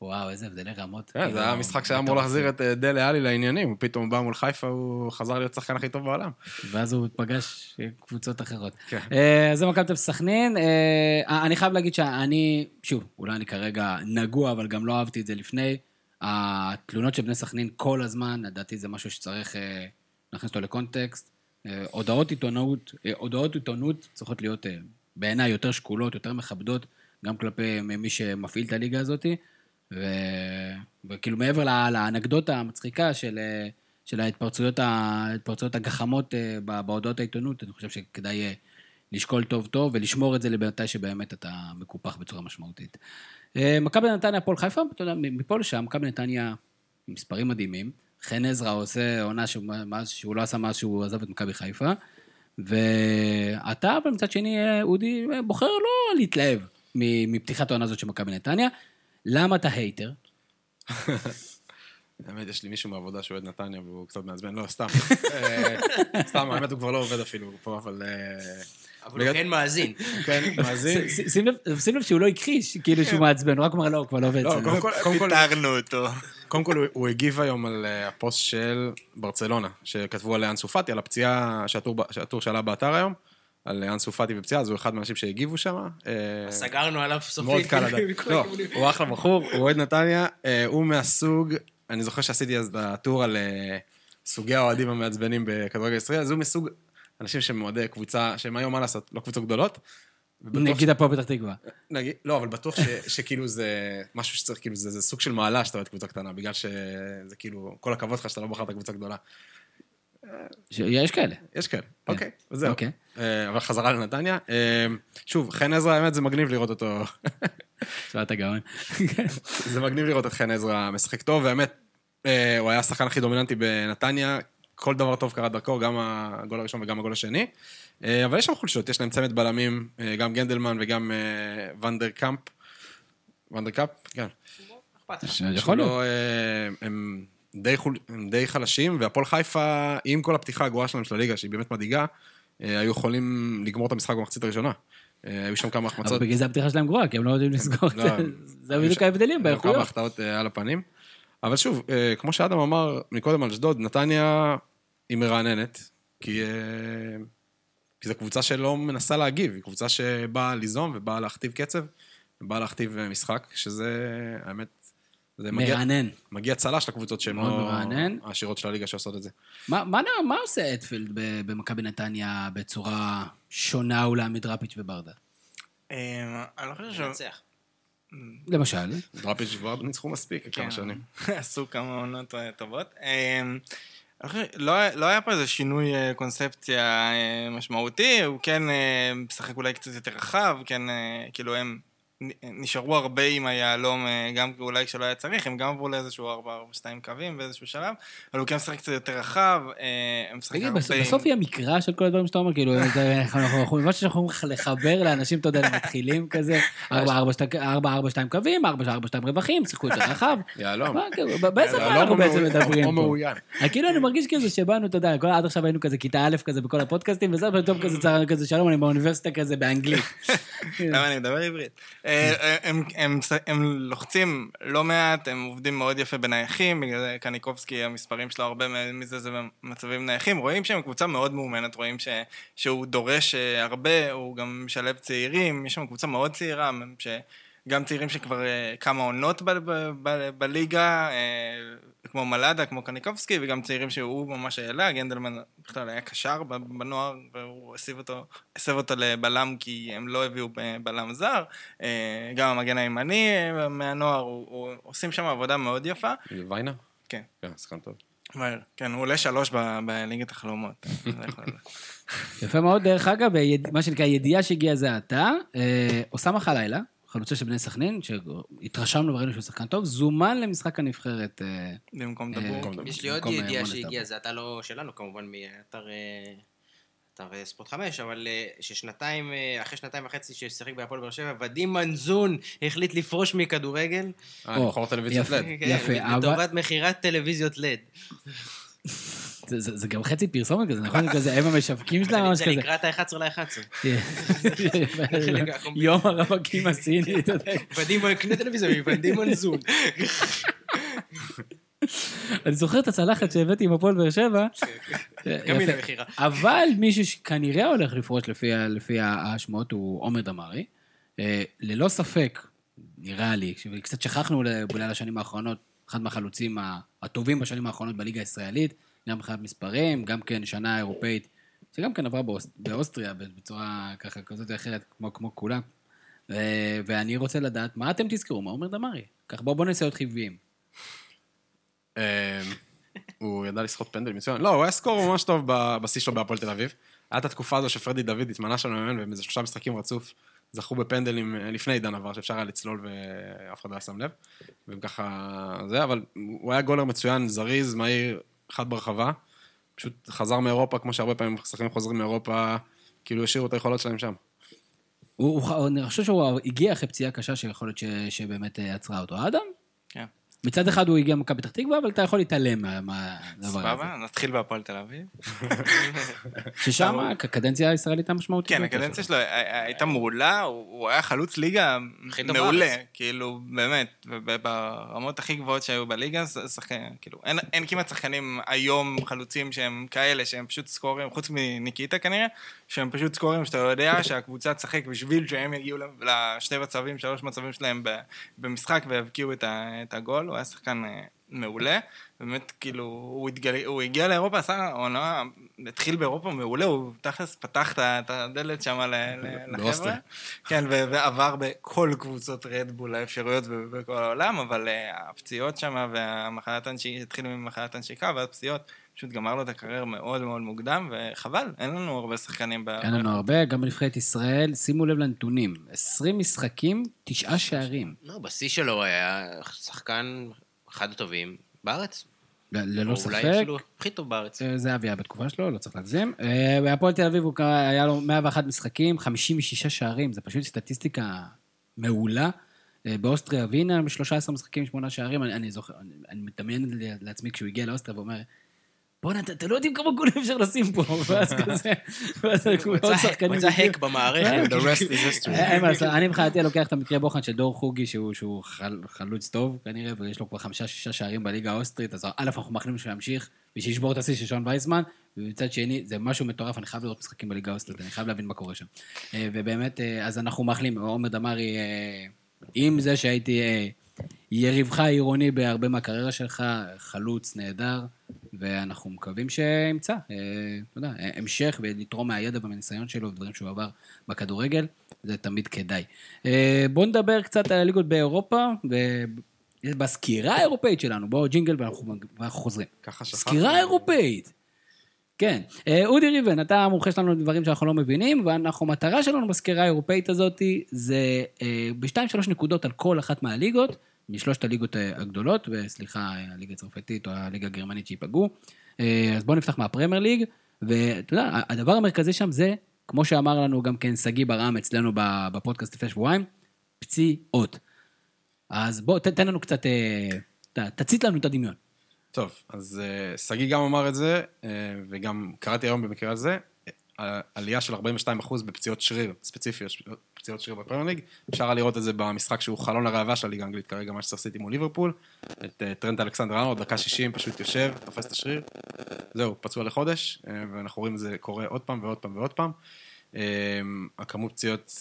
וואו, איזה הבדלי רמות. כן, כאילו, זה היה משחק שהיה אמור להחזיר את אה, דלה עלי לעניינים, הוא פתאום בא מול חיפה, הוא חזר להיות השחקן הכי טוב בעולם. ואז הוא פגש קבוצות אחרות. כן. אה, זה מכבי תל סכנין. אה, אני חייב להגיד שאני, שוב, אולי אני כרגע נגוע, אבל גם לא אהבתי את זה לפני. התלונות של בני סכנין כל הזמן, לדעתי זה משהו שצריך אה, להכניס אותו לקונטקסט. אה, הודעות עיתונות, אה, הודעות עיתונות צריכות להיות אה, בעיניי יותר שקולות, יותר מכבדות, גם כלפי מי שמפעיל את הליגה הזאת. ו... וכאילו מעבר לה- לאנקדוטה המצחיקה של, אה, של ההתפרצויות, ההתפרצויות הגחמות אה, בהודעות העיתונות, אני חושב שכדאי אה, לשקול טוב טוב ולשמור את זה למתי שבאמת אתה מקופח בצורה משמעותית. מכבי נתניה, הפועל חיפה, אתה יודע, מפה לשם, מכבי נתניה מספרים מדהימים. חן עזרא עושה עונה שהוא, שהוא לא עשה מאז שהוא עזב את מכבי חיפה. ואתה, אבל מצד שני, אודי, בוחר לא להתלהב מפתיחת העונה הזאת של מכבי נתניה. למה אתה הייטר? האמת, יש לי מישהו מהעבודה שאוהד נתניה והוא קצת מעצבן, לא, סתם. אה, סתם, האמת, הוא כבר לא עובד אפילו פה, אבל... אה, אבל הוא כן מאזין. כן, מאזין. שים לב- שהוא לא הכחיש, כאילו שהוא מעצבן, הוא רק אמר, לא, הוא כבר לא עובד. לא, אצלנו." קודם כל- פיטרנו אותו. קודם כל, הוא- הגיב היום על אה, הפוסט של ברצלונה, שכתבו על אנסו פאטי, על הפציעה שהטור שעלה באתר היום, על אנסו פאטי ופציעה, אז הוא אחד מהאנשים שהגיבו שם. אה, סגרנו עליו סופית. מאוד קל לדעת. לא. הוא אחלה בחור, הוא אוהד נתניה, אה, הוא מהסוג, אני זוכר שעשיתי אז את הטור על אה, סוגי האוהדים המעצבנים בכדורגל ישראלי, אז הוא מסוג אנשים שהם אוהדי קבוצה, שהם היום מה לעשות, לא קבוצות גדולות. נגיד הפועל פתח תקווה. נגיד, לא, אבל בטוח ש, שכאילו זה משהו שצריך, כאילו, זה, זה סוג של מעלה שאתה אוהד קבוצה קטנה, בגלל שזה כאילו, כל הכבוד לך שאתה לא בחרת קבוצה גדולה. ש- יש כאלה. יש כאלה, אוקיי, וזהו. אוקיי. אה, אבל חזרה לנתניה. אה, שוב, חן עזרא, האמת, זה מגניב לראות אותו, צבעת הגאון. זה מגניב לראות את חן עזרא משחק טוב, והאמת, אה, הוא היה השחקן הכי דומיננטי בנתניה, כל דבר טוב קרה דרכו, גם הגול הראשון וגם הגול השני. אבל יש שם חולשות, יש להם צמד בלמים, גם גנדלמן וגם ונדר קאמפ. ונדר קאמפ? כן. אכפת לך. יכול שהוא להיות. די, חול, די חלשים, והפועל חיפה, עם כל הפתיחה הגרועה שלהם של הליגה, שהיא באמת מדאיגה, אה, היו יכולים לגמור את המשחק במחצית הראשונה. אה, היו שם כמה אבל החמצות. בגלל זה הפתיחה שלהם גרועה, כי הם לא יודעים לסגור את זה. זה בדיוק ההבדלים היו כמה באיכויות. החטאות אה, על הפנים. אבל שוב, כמו שאדם אמר מקודם על אשדוד, נתניה היא מרעננת, כי, כי זו קבוצה שלא מנסה להגיב, היא קבוצה שבאה ליזום ובאה להכתיב קצב, ובאה להכתיב משחק, שזה, האמת, זה מגיע, מרענן. מגיע צל"ש לקבוצות שהן מאוד לא מרענן. העשירות של הליגה שעושות את זה. מה- מה מה עושה אטפילד ב- במכבי נתניה בצורה שונה אולי מדראפיץ' וברדה? אה, אני לא חושב ש... מנצח. למשל. דראפיץ' כבר ניצחו מספיק כן. כמה שנים. עשו כמה עונות אה, טובות. אה, לא היה- לא היה פה איזה שינוי קונספציה משמעותי, הוא כן משחק אולי קצת יותר רחב, כן, כאילו הם נשארו הרבה עם היהלום, אה, גם אולי כשלא היה צריך, הם גם עברו לאיזשהו 4-4-2 קווים באיזשהו שלב, אבל הוא כן משחק קצת יותר רחב, אה, הם משחקים תגיד, הרבה... בסוף- בסוף היא המקרא של כל הדברים שאתה אומר, כאילו, זה- אנחנו משהו שאנחנו יכולים לחבר לאנשים, אתה יודע, למתחילים כזה, 4-4-2 קווים, 4-4-2 רווחים, שיחקו יותר רחב. יהלום. כאילו, באיזה מה אנחנו בעצם מדברים פה? אה, כאילו אני מרגיש כזה שבאנו, אתה יודע, כל- עד עכשיו היינו כזה כיתה א' כזה בכל הפודקאסטים, וזה פתאום כזה שלום, אני באוניברסיטה כזה באנגלית. למה אני מדבר עברית? אה, הם- הם- הם לוחצים לא מעט, הם עובדים מאוד יפה בנייחים, בגלל זה קניקובסקי, המספרים שלו, הרבה מזה זה במצבים נייחים. רואים שהם קבוצה מאוד מאומנת, רואים ש- שהוא דורש אה, הרבה, הוא גם משלב צעירים, יש שם קבוצה מאוד צעירה, גם צעירים שכבר אה, כמה עונות ב- ב- ב- בליגה, אה, כמו מלאדה, כמו קניקובסקי, וגם צעירים שהוא ממש העלה, גנדלמן בכלל היה קשר ב- בנוער, והוא הסב אותו, הסב אותו לבלם כי הם לא הביאו בלם זר. אה, גם המגן הימני מהנוער, הוא, הוא, עושים שם עבודה מאוד יפה. ויינה? כן. כן, שחקן טוב. כן, הוא עולה שלוש ב- בליגת החלומות. יכול- יפה מאוד, דרך אגב, מה שנקרא, ידיעה שהגיעה זה עתה, אה, אוסאמה חלילה, חלוצה של בני סכנין, שהתרשמנו וראינו שהוא שחקן טוב, זומן למשחק הנבחרת. אה, במקום אה, דבור. יש לי עוד אה, ידיעה. שהגיעה, זה אתה לא שלנו כמובן, מאתר אתר ספורט 5, אבל ששנתיים, אחרי שנתיים וחצי ששיחק בהפועל באר שבע, ודים מנזון החליט לפרוש מכדורגל. אה, טלוויזיית יפה. לד. יפה, אבל- לטובת מכירת טלוויזיות לד. זה- זה זה גם חצי פרסומת כזה, נכון? כזה, הם המשווקים שלהם, ממש זה כזה. לקראת ה-11 ל-11. כן. יום הרווקים הסיני, אתה יודע. ודים, קנה טלוויזיה מודים מנזון. אני זוכר את הצלחת שהבאתי עם הפועל באר שבע. גם היא. למכירה. אבל מישהו שכנראה הולך לפרוש לפי השמועות הוא עומר דמארי. אה, ללא ספק, נראה לי, קצת שכחנו אולי לשנים האחרונות, אחד מהחלוצים הטובים בשנים האחרונות בליגה הישראלית, גם מבחינת מספרים, גם כן שנה אירופאית, שגם כן עברה באוס, באוסטריה בצורה ככה כזאת או אחרת, כמו, כמו כולם. ו- ואני רוצה לדעת, מה אתם תזכרו מעומר דמארי? כך בואו בוא ננסה להיות חיוביים. אה, הוא ידע לסחוט פנדל מצוין. לא, הוא היה סקור ממש טוב בשיא שלו בהפועל תל אביב. היה את התקופה הזו שפרדי דוד התמנה שם למאמן, והם איזה שלושה משחקים רצוף זכו בפנדלים אה, לפני עידן עבר, שאפשר היה לצלול ואף אחד לא שם לב. והם ככה... זה, אבל הוא היה גולר מצוין, זריז, מהיר, אחד ברחבה. פשוט חזר מאירופה, כמו שהרבה פעמים שחקנים חוזרים מאירופה, כאילו השאירו את היכולות שלהם שם. הוא, הוא, אני חושב שהוא הגיע אחרי פציעה קשה שיכול להיות שבאמת אה, עצרה אותו. אדם? מצד אחד הוא הגיע ממכבי פתח תקווה, אבל אתה יכול להתעלם מה- מהדבר הזה. סבבה, נתחיל בהפועל תל אביב. ששם הקדנציה הישראלית המשמעותית. כן, הקדנציה שלו. שלו הי- הייתה מעולה, הוא היה חלוץ ליגה מעולה. כאילו, באמת, ברמות הכי גבוהות שהיו בליגה, שחקן, כאילו, אין- כמעט שחקנים היום חלוצים שהם כאלה, שהם פשוט סקורים, חוץ מניקיטה כנראה, שהם פשוט סקורים שאתה יודע שהקבוצה תשחק בשביל שהם יגיעו לשני מצבים, שלוש מצבים שלהם במשחק ויבקיעו את הגול, הוא היה שחקן אה, מעולה. באמת, כאילו, הוא, התגל... הוא הגיע לאירופה, עשה עונה, התחיל באירופה מעולה, הוא תכלס פתח את הדלת שם ל- ל- באוסטריה. לחבר'ה. כן, ו- ועבר בכל קבוצות רדבול האפשרויות בכל העולם, אבל uh, הפציעות שם והמחלת הנשיקה, התחילו ממחלת הנשיקה, ואז פציעות, פשוט גמר לו את הקריירה מאוד מאוד מוקדם, וחבל, אין לנו הרבה שחקנים. ב- אין לנו הרבה, גם בנבחרת ישראל, שימו לב לנתונים. 20 משחקים, תשעה שערים. לא, בשיא שלו היה שחקן אחד הטובים בארץ. ללא ספק. אולי אפילו הכי טוב בארץ. אה, זה אבי היה בתקופה שלו, לא צריך להגזים. אה, בהפועל תל אביב היה לו 101 משחקים, 56 שערים, זה פשוט סטטיסטיקה מעולה. אה, באוסטריה ווינה, ב-13 משחקים, 8 שערים, אני, אני זוכר, אני, אני מדמיין לעצמי כשהוא הגיע לאוסטריה ואומר, בואנה, אתם לא יודעים כמה גולים אפשר לשים פה, ואז כזה, ואז עוד שחקנים. מצא האק במערכת. The rest is history. לעשות, אני מבחינתי לוקח את המקרה בוחן של דור חוגי, שהוא, שהוא חל, חלוץ טוב כנראה, ויש לו כבר חמישה-שישה שערים בליגה האוסטרית, אז א', אנחנו מאחלים לו שימשיך, ושישבור את השיא של שון וייסמן, ומצד שני, זה משהו מטורף, אני חייב לראות משחקים בליגה האוסטרית, אני חייב להבין מה קורה שם. אה, ובאמת, אה, אז אנחנו מאחלים, עומר דמארי, אה, עם זה שהייתי אה, יריבך העירוני בהרבה מהקריירה שלך, חלוץ נהדר, ואנחנו מקווים שימצא, אה, אתה יודע, המשך ולתרום מהידע ומהניסיון שלו ודברים שהוא עבר בכדורגל, זה תמיד כדאי. אה, בואו נדבר קצת על הליגות באירופה, ובסקירה האירופאית שלנו, בואו ג'ינגל ואנחנו, ואנחנו חוזרים. ככה שכחנו. סקירה אירופאית. כן. אה, אודי ריבן, אתה המומחה שלנו לדברים שאנחנו לא מבינים, ואנחנו, המטרה שלנו בסקירה האירופאית הזאת זה אה, בשתיים שלוש נקודות על כל אחת מהליגות, משלושת הליגות הגדולות, וסליחה, הליגה הצרפתית או הליגה הגרמנית שייפגעו. אה, אז בואו נפתח מהפרמייר ליג, ואתה יודע, הדבר המרכזי שם זה, כמו שאמר לנו גם כן שגיא ברעם אצלנו בפודקאסט לפני שבועיים, פציעות. אז בוא, ת- תן לנו קצת, אה, ת- תצית לנו את הדמיון. טוב, אז אה, שגיא גם אמר את זה, וגם קראתי היום במקרה הזה, עלייה של 42% בפציעות שריר ספציפיות, פציעות שריר בפרמייר ליג. אפשר לראות את זה במשחק שהוא חלון הראווה של הליגה האנגלית כרגע, מה שצריך מול ליברפול. את אה, טרנט אלכסנדר ארנולד, דקה 60, פשוט יושב, תופס את השריר. זהו, פצוע לחודש, אה, ואנחנו רואים את זה קורה עוד פעם ועוד פעם ועוד פעם. אה, הכמות פציעות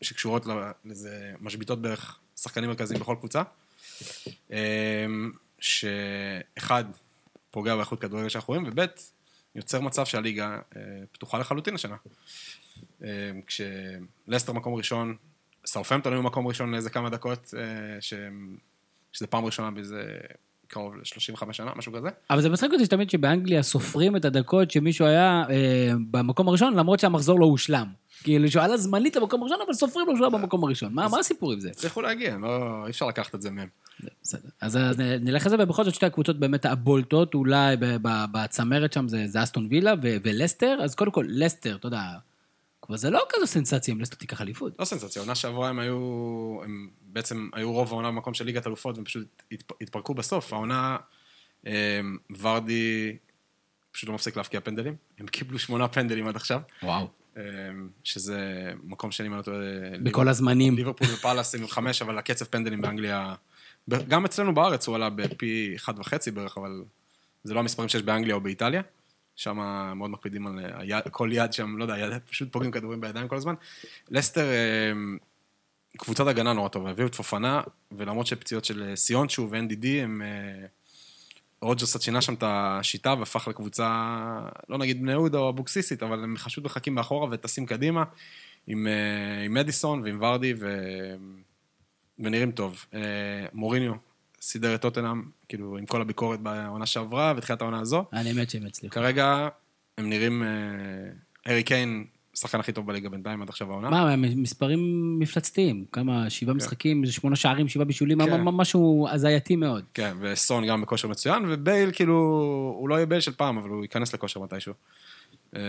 שקשורות לזה, משביתות בערך שחקנים מרכזיים בכל קבוצה. שאחד, פוגע באיכות כדורגל שאנחנו רואים, וב', יוצר מצב שהליגה אה, פתוחה לחלוטין השנה. אה, כשלסטר מקום ראשון, סאופמפטון היו מקום ראשון לאיזה כמה דקות, אה, שהם- שזה פעם ראשונה באיזה קרוב ל-35 שנה, משהו כזה. אבל זה מצחיק אותי שתמיד שבאנגליה סופרים את הדקות שמישהו היה אה, במקום הראשון, למרות שהמחזור לא הושלם. כאילו שהוא עלה זמנית למקום הראשון, אבל סופרים לו שהוא היה במקום הראשון. מה הסיפור עם זה? הצליחו להגיע, לא, אי אפשר לקחת את זה מהם. בסדר. אז נלך לזה, ובכל זאת שתי הקבוצות באמת הבולטות, אולי בצמרת שם זה אסטון וילה ולסטר, אז קודם כל, לסטר, אתה יודע, כבר זה לא כזו סנסציה אם לסטר תיקח אליפות. לא סנסציה, עונה שעברה הם היו, הם בעצם היו רוב העונה במקום של ליגת אלופות, והם פשוט התפ, התפרקו בסוף. העונה, אה, ורדי פשוט לא מפסיק להפקיע פנדלים. הם קיבלו שמונה פנדלים עד עכשיו, וואו. אה, שזה מקום שני, אם אני לא טועה. בכל הזמנים. ליברפול ופאלאס עם חמש, אבל הקצב פנדלים באנגליה, גם אצלנו בארץ הוא עלה בפי אחד וחצי בערך, אבל זה לא המספרים שיש באנגליה או באיטליה. שם מאוד מקפידים על אה, היד, כל יד שם, לא יודע, יד, פשוט פוגעים כדורים בידיים כל הזמן. לסטר, אה, קבוצת הגנה נורא טובה, הביאו את פופנה, ולמרות שפציעות של אה, סיונצ'ו ו-NDD, הם... אה, רוג'רס קצת שינה שם את השיטה והפך לקבוצה, לא נגיד בני יהודה או אבוקסיסית, אבל הם פשוט מחכים מאחורה וטסים קדימה עם, אה, עם מדיסון ועם ורדי ו... ונראים טוב. אה, מוריניו סידר את טוטנאם, כאילו, עם כל הביקורת בעונה שעברה ותחילת העונה הזו. אני מת שהם הצליחו. כרגע הם נראים... אה, הארי קיין, השחקן הכי טוב בליגה בינתיים עד עכשיו העונה. מה, מספרים מפלצתיים. כמה, שבעה משחקים, איזה שמונה שערים, שבעה בישולים, כן. משהו הזייתי מאוד. כן, וסון גם בכושר מצוין, ובייל, כאילו, הוא לא יהיה בייל של פעם, אבל הוא ייכנס לכושר מתישהו. אה,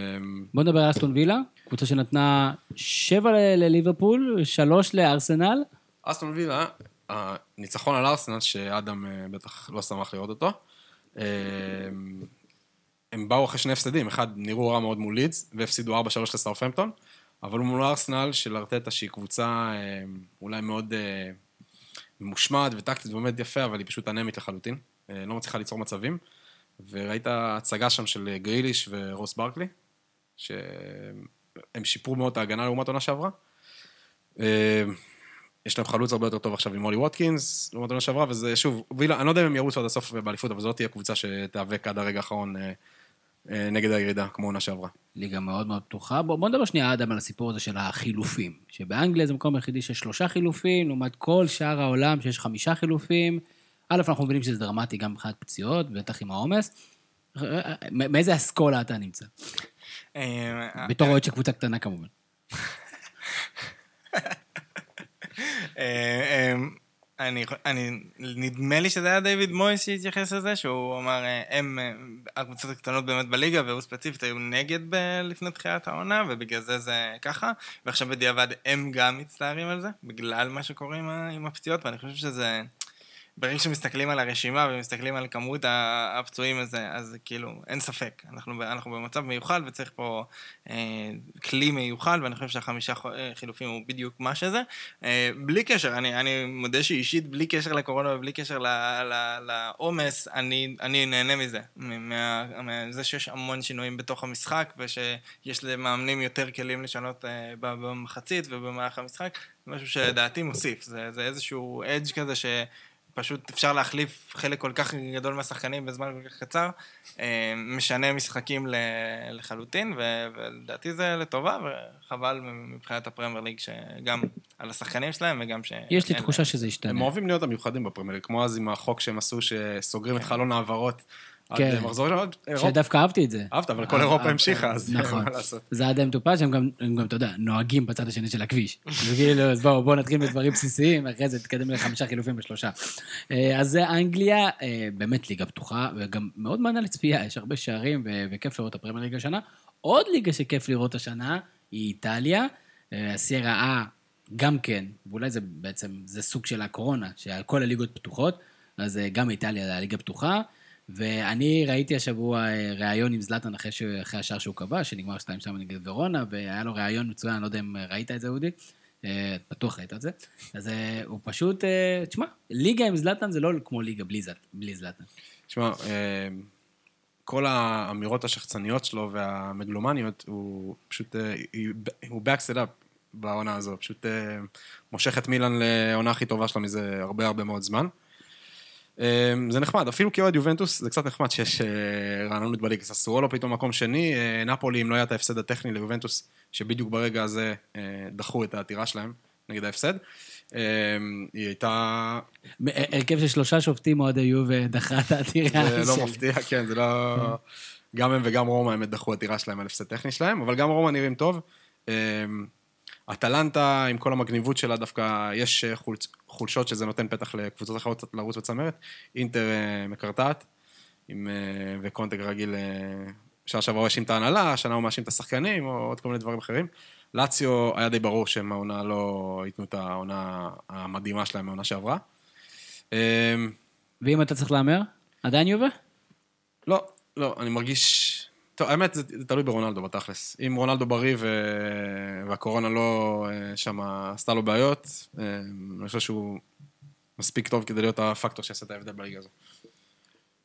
בוא נדבר על אסטון וילה, קבוצה שנתנה שבע לליברפול, שלוש לארסנל. אסטון וילה, הניצחון על ארסנל, שאדם אה, בטח לא שמח לראות אותו, אה, הם באו אחרי שני הפסדים, אחד נראו רע מאוד מול לידס, והפסידו 4-3 לסאופמפטון, אבל מול ארסנל של ארטטה, שהיא קבוצה אה, אולי מאוד אה, ממושמעת וטקטית ועומדת יפה, אבל היא פשוט אנמית לחלוטין, אה, לא מצליחה ליצור מצבים, וראית הצגה שם של גריליש ורוס ברקלי, שהם שיפרו מאוד את ההגנה לעומת עונה שעברה. יש להם חלוץ הרבה יותר טוב עכשיו עם אולי ווטקינס, לעומת עונה שעברה, וזה שוב, וילה, אני לא יודע אם הם ירוצו עד הסוף באליפות, אבל לא תהיה קבוצה שתיאבק עד הרגע האחרון נגד הירידה, כמו עונה שעברה. ליגה מאוד מאוד פתוחה. בוא, בוא נדבר שנייה, אדם, על הסיפור הזה של החילופים. שבאנגליה זה המקום היחידי שיש שלושה חילופים, לעומת כל שאר העולם שיש חמישה חילופים. א', אנחנו מבינים שזה דרמטי גם מבחינת פציעות, בטח עם העומס. מ- מאיזה אסכולה אתה נמצא? אה, בתור אוהד של קבוצה קטנה כמובן. אני, אני, נדמה לי שזה היה דיוויד מויס שהתייחס לזה, שהוא אמר, אה, הם, אה, הקבוצות הקטנות באמת בליגה, והוא ספציפית היו נגד ב- לפני תחילת העונה, ובגלל זה זה ככה, ועכשיו בדיעבד הם גם מצטערים על זה, בגלל מה שקורה עם, עם הפציעות, ואני חושב שזה... ברגע שמסתכלים על הרשימה ומסתכלים על כמות הפצועים הזה, אז כאילו, אין ספק. אנחנו, אנחנו במצב מיוחד וצריך פה אה, כלי מיוחד, ואני חושב שהחמישה אה, חילופים הוא בדיוק מה שזה. אה, בלי קשר, אני, אני מודה שאישית, בלי קשר לקורונה ובלי קשר לעומס, אני, אני נהנה מזה. מה- מזה שיש המון שינויים בתוך המשחק, ושיש למאמנים יותר כלים לשנות אה, במחצית ובמהלך המשחק, משהו שלדעתי מוסיף. זה, זה איזשהו אדג' כזה ש... פשוט אפשר להחליף חלק כל כך גדול מהשחקנים בזמן כל כך קצר, אה, משנה משחקים ל- לחלוטין, ו- ולדעתי זה לטובה, וחבל מבחינת הפרמייר ליג שגם על השחקנים שלהם וגם ש... יש לי תחושה. שזה הם ישתנה. אוהבים להיות המיוחדים בפרמייר ליג, כמו אז עם החוק שהם עשו, שסוגרים את חלון העברות. עד כן. אה, מחזור ראשון, אירופה. שדווקא אהבתי את זה. אהבת, אבל כל אה, אירופה אה, המשיכה, אז נכון. מה לעשות. זה היה די מטופש, הם גם, אתה יודע, נוהגים בצד השני של הכביש. וכאילו, אז בואו, בואו נתחיל בדברים בסיסיים, אחרי זה תתקדם לחמישה חילופים בשלושה. אה, אז זה אנגליה, אה, באמת ליגה פתוחה, וגם מאוד מענה לצפייה, יש הרבה שערים, וכיף לראות את הפרמייר ליגה השנה. עוד ליגה שכיף לראות השנה, היא איטליה. אה, הסיירה A גם כן, ואולי זה בעצם, זה סוג של הקורונה, שכל הליגות פתוחות, אז אה, גם איטליה זה הליגה פתוחה. ואני ראיתי השבוע אה, ראיון עם זלאטן אחרי, ש... אחרי השער שהוא קבע, שנגמר 2-2 נגד ורונה, והיה לו ראיון מצוין, לא יודע אם ראית את זה, אודי. אה, בטוח ראית את זה. אז אה, הוא פשוט, אה, תשמע, ליגה עם זלאטן זה לא כמו ליגה בלי, זל... בלי זלאטן. תשמע, אה, כל האמירות השחצניות שלו והמגלומניות, הוא פשוט, אה, הוא backed it up. בעונה הזו. פשוט אה, מושך את מילאן לעונה הכי טובה שלה מזה הרבה הרבה מאוד זמן. אה, זה נחמד, אפילו כאוהד יובנטוס זה קצת נחמד שיש אה, רעננות בליגה. ססוולו פתאום מקום שני, אה, נפולי, אם לא היה את ההפסד הטכני ליובנטוס, שבדיוק ברגע הזה אה, דחו את העתירה שלהם נגד ההפסד. אה, היא הייתה... הרכב של שלושה שופטים אוהדי יובה דחה את העתירה זה לא מפתיע, כן, זה לא... גם הם וגם רומא, האמת, דחו עתירה שלהם על הפסד טכני שלהם, אבל גם רומא נראים טוב. אטלנטה, עם כל המגניבות שלה, דווקא יש אה, חולצ- חולשות שזה נותן פתח לקבוצות אחרות לרוץ בצמרת. אינטר אה, מקרטעת, עם, אה, וקונטג רגיל, שנה שעברה הוא האשים את ההנהלה, השנה הוא מאשים את השחקנים, או עוד כל מיני דברים אחרים. לאציו, היה די ברור שהם העונה לא ייתנו את העונה המדהימה שלהם מהעונה שעברה. ואם אתה צריך להמר? עדיין יובה? לא, לא, אני מרגיש... טוב, האמת, זה, זה תלוי ברונלדו בתכלס. אם רונלדו בריא ו... והקורונה לא אה, שם עשתה לו בעיות, אה, אני חושב שהוא מספיק טוב כדי להיות הפקטור שיעשה את ההבדל בליגה הזו.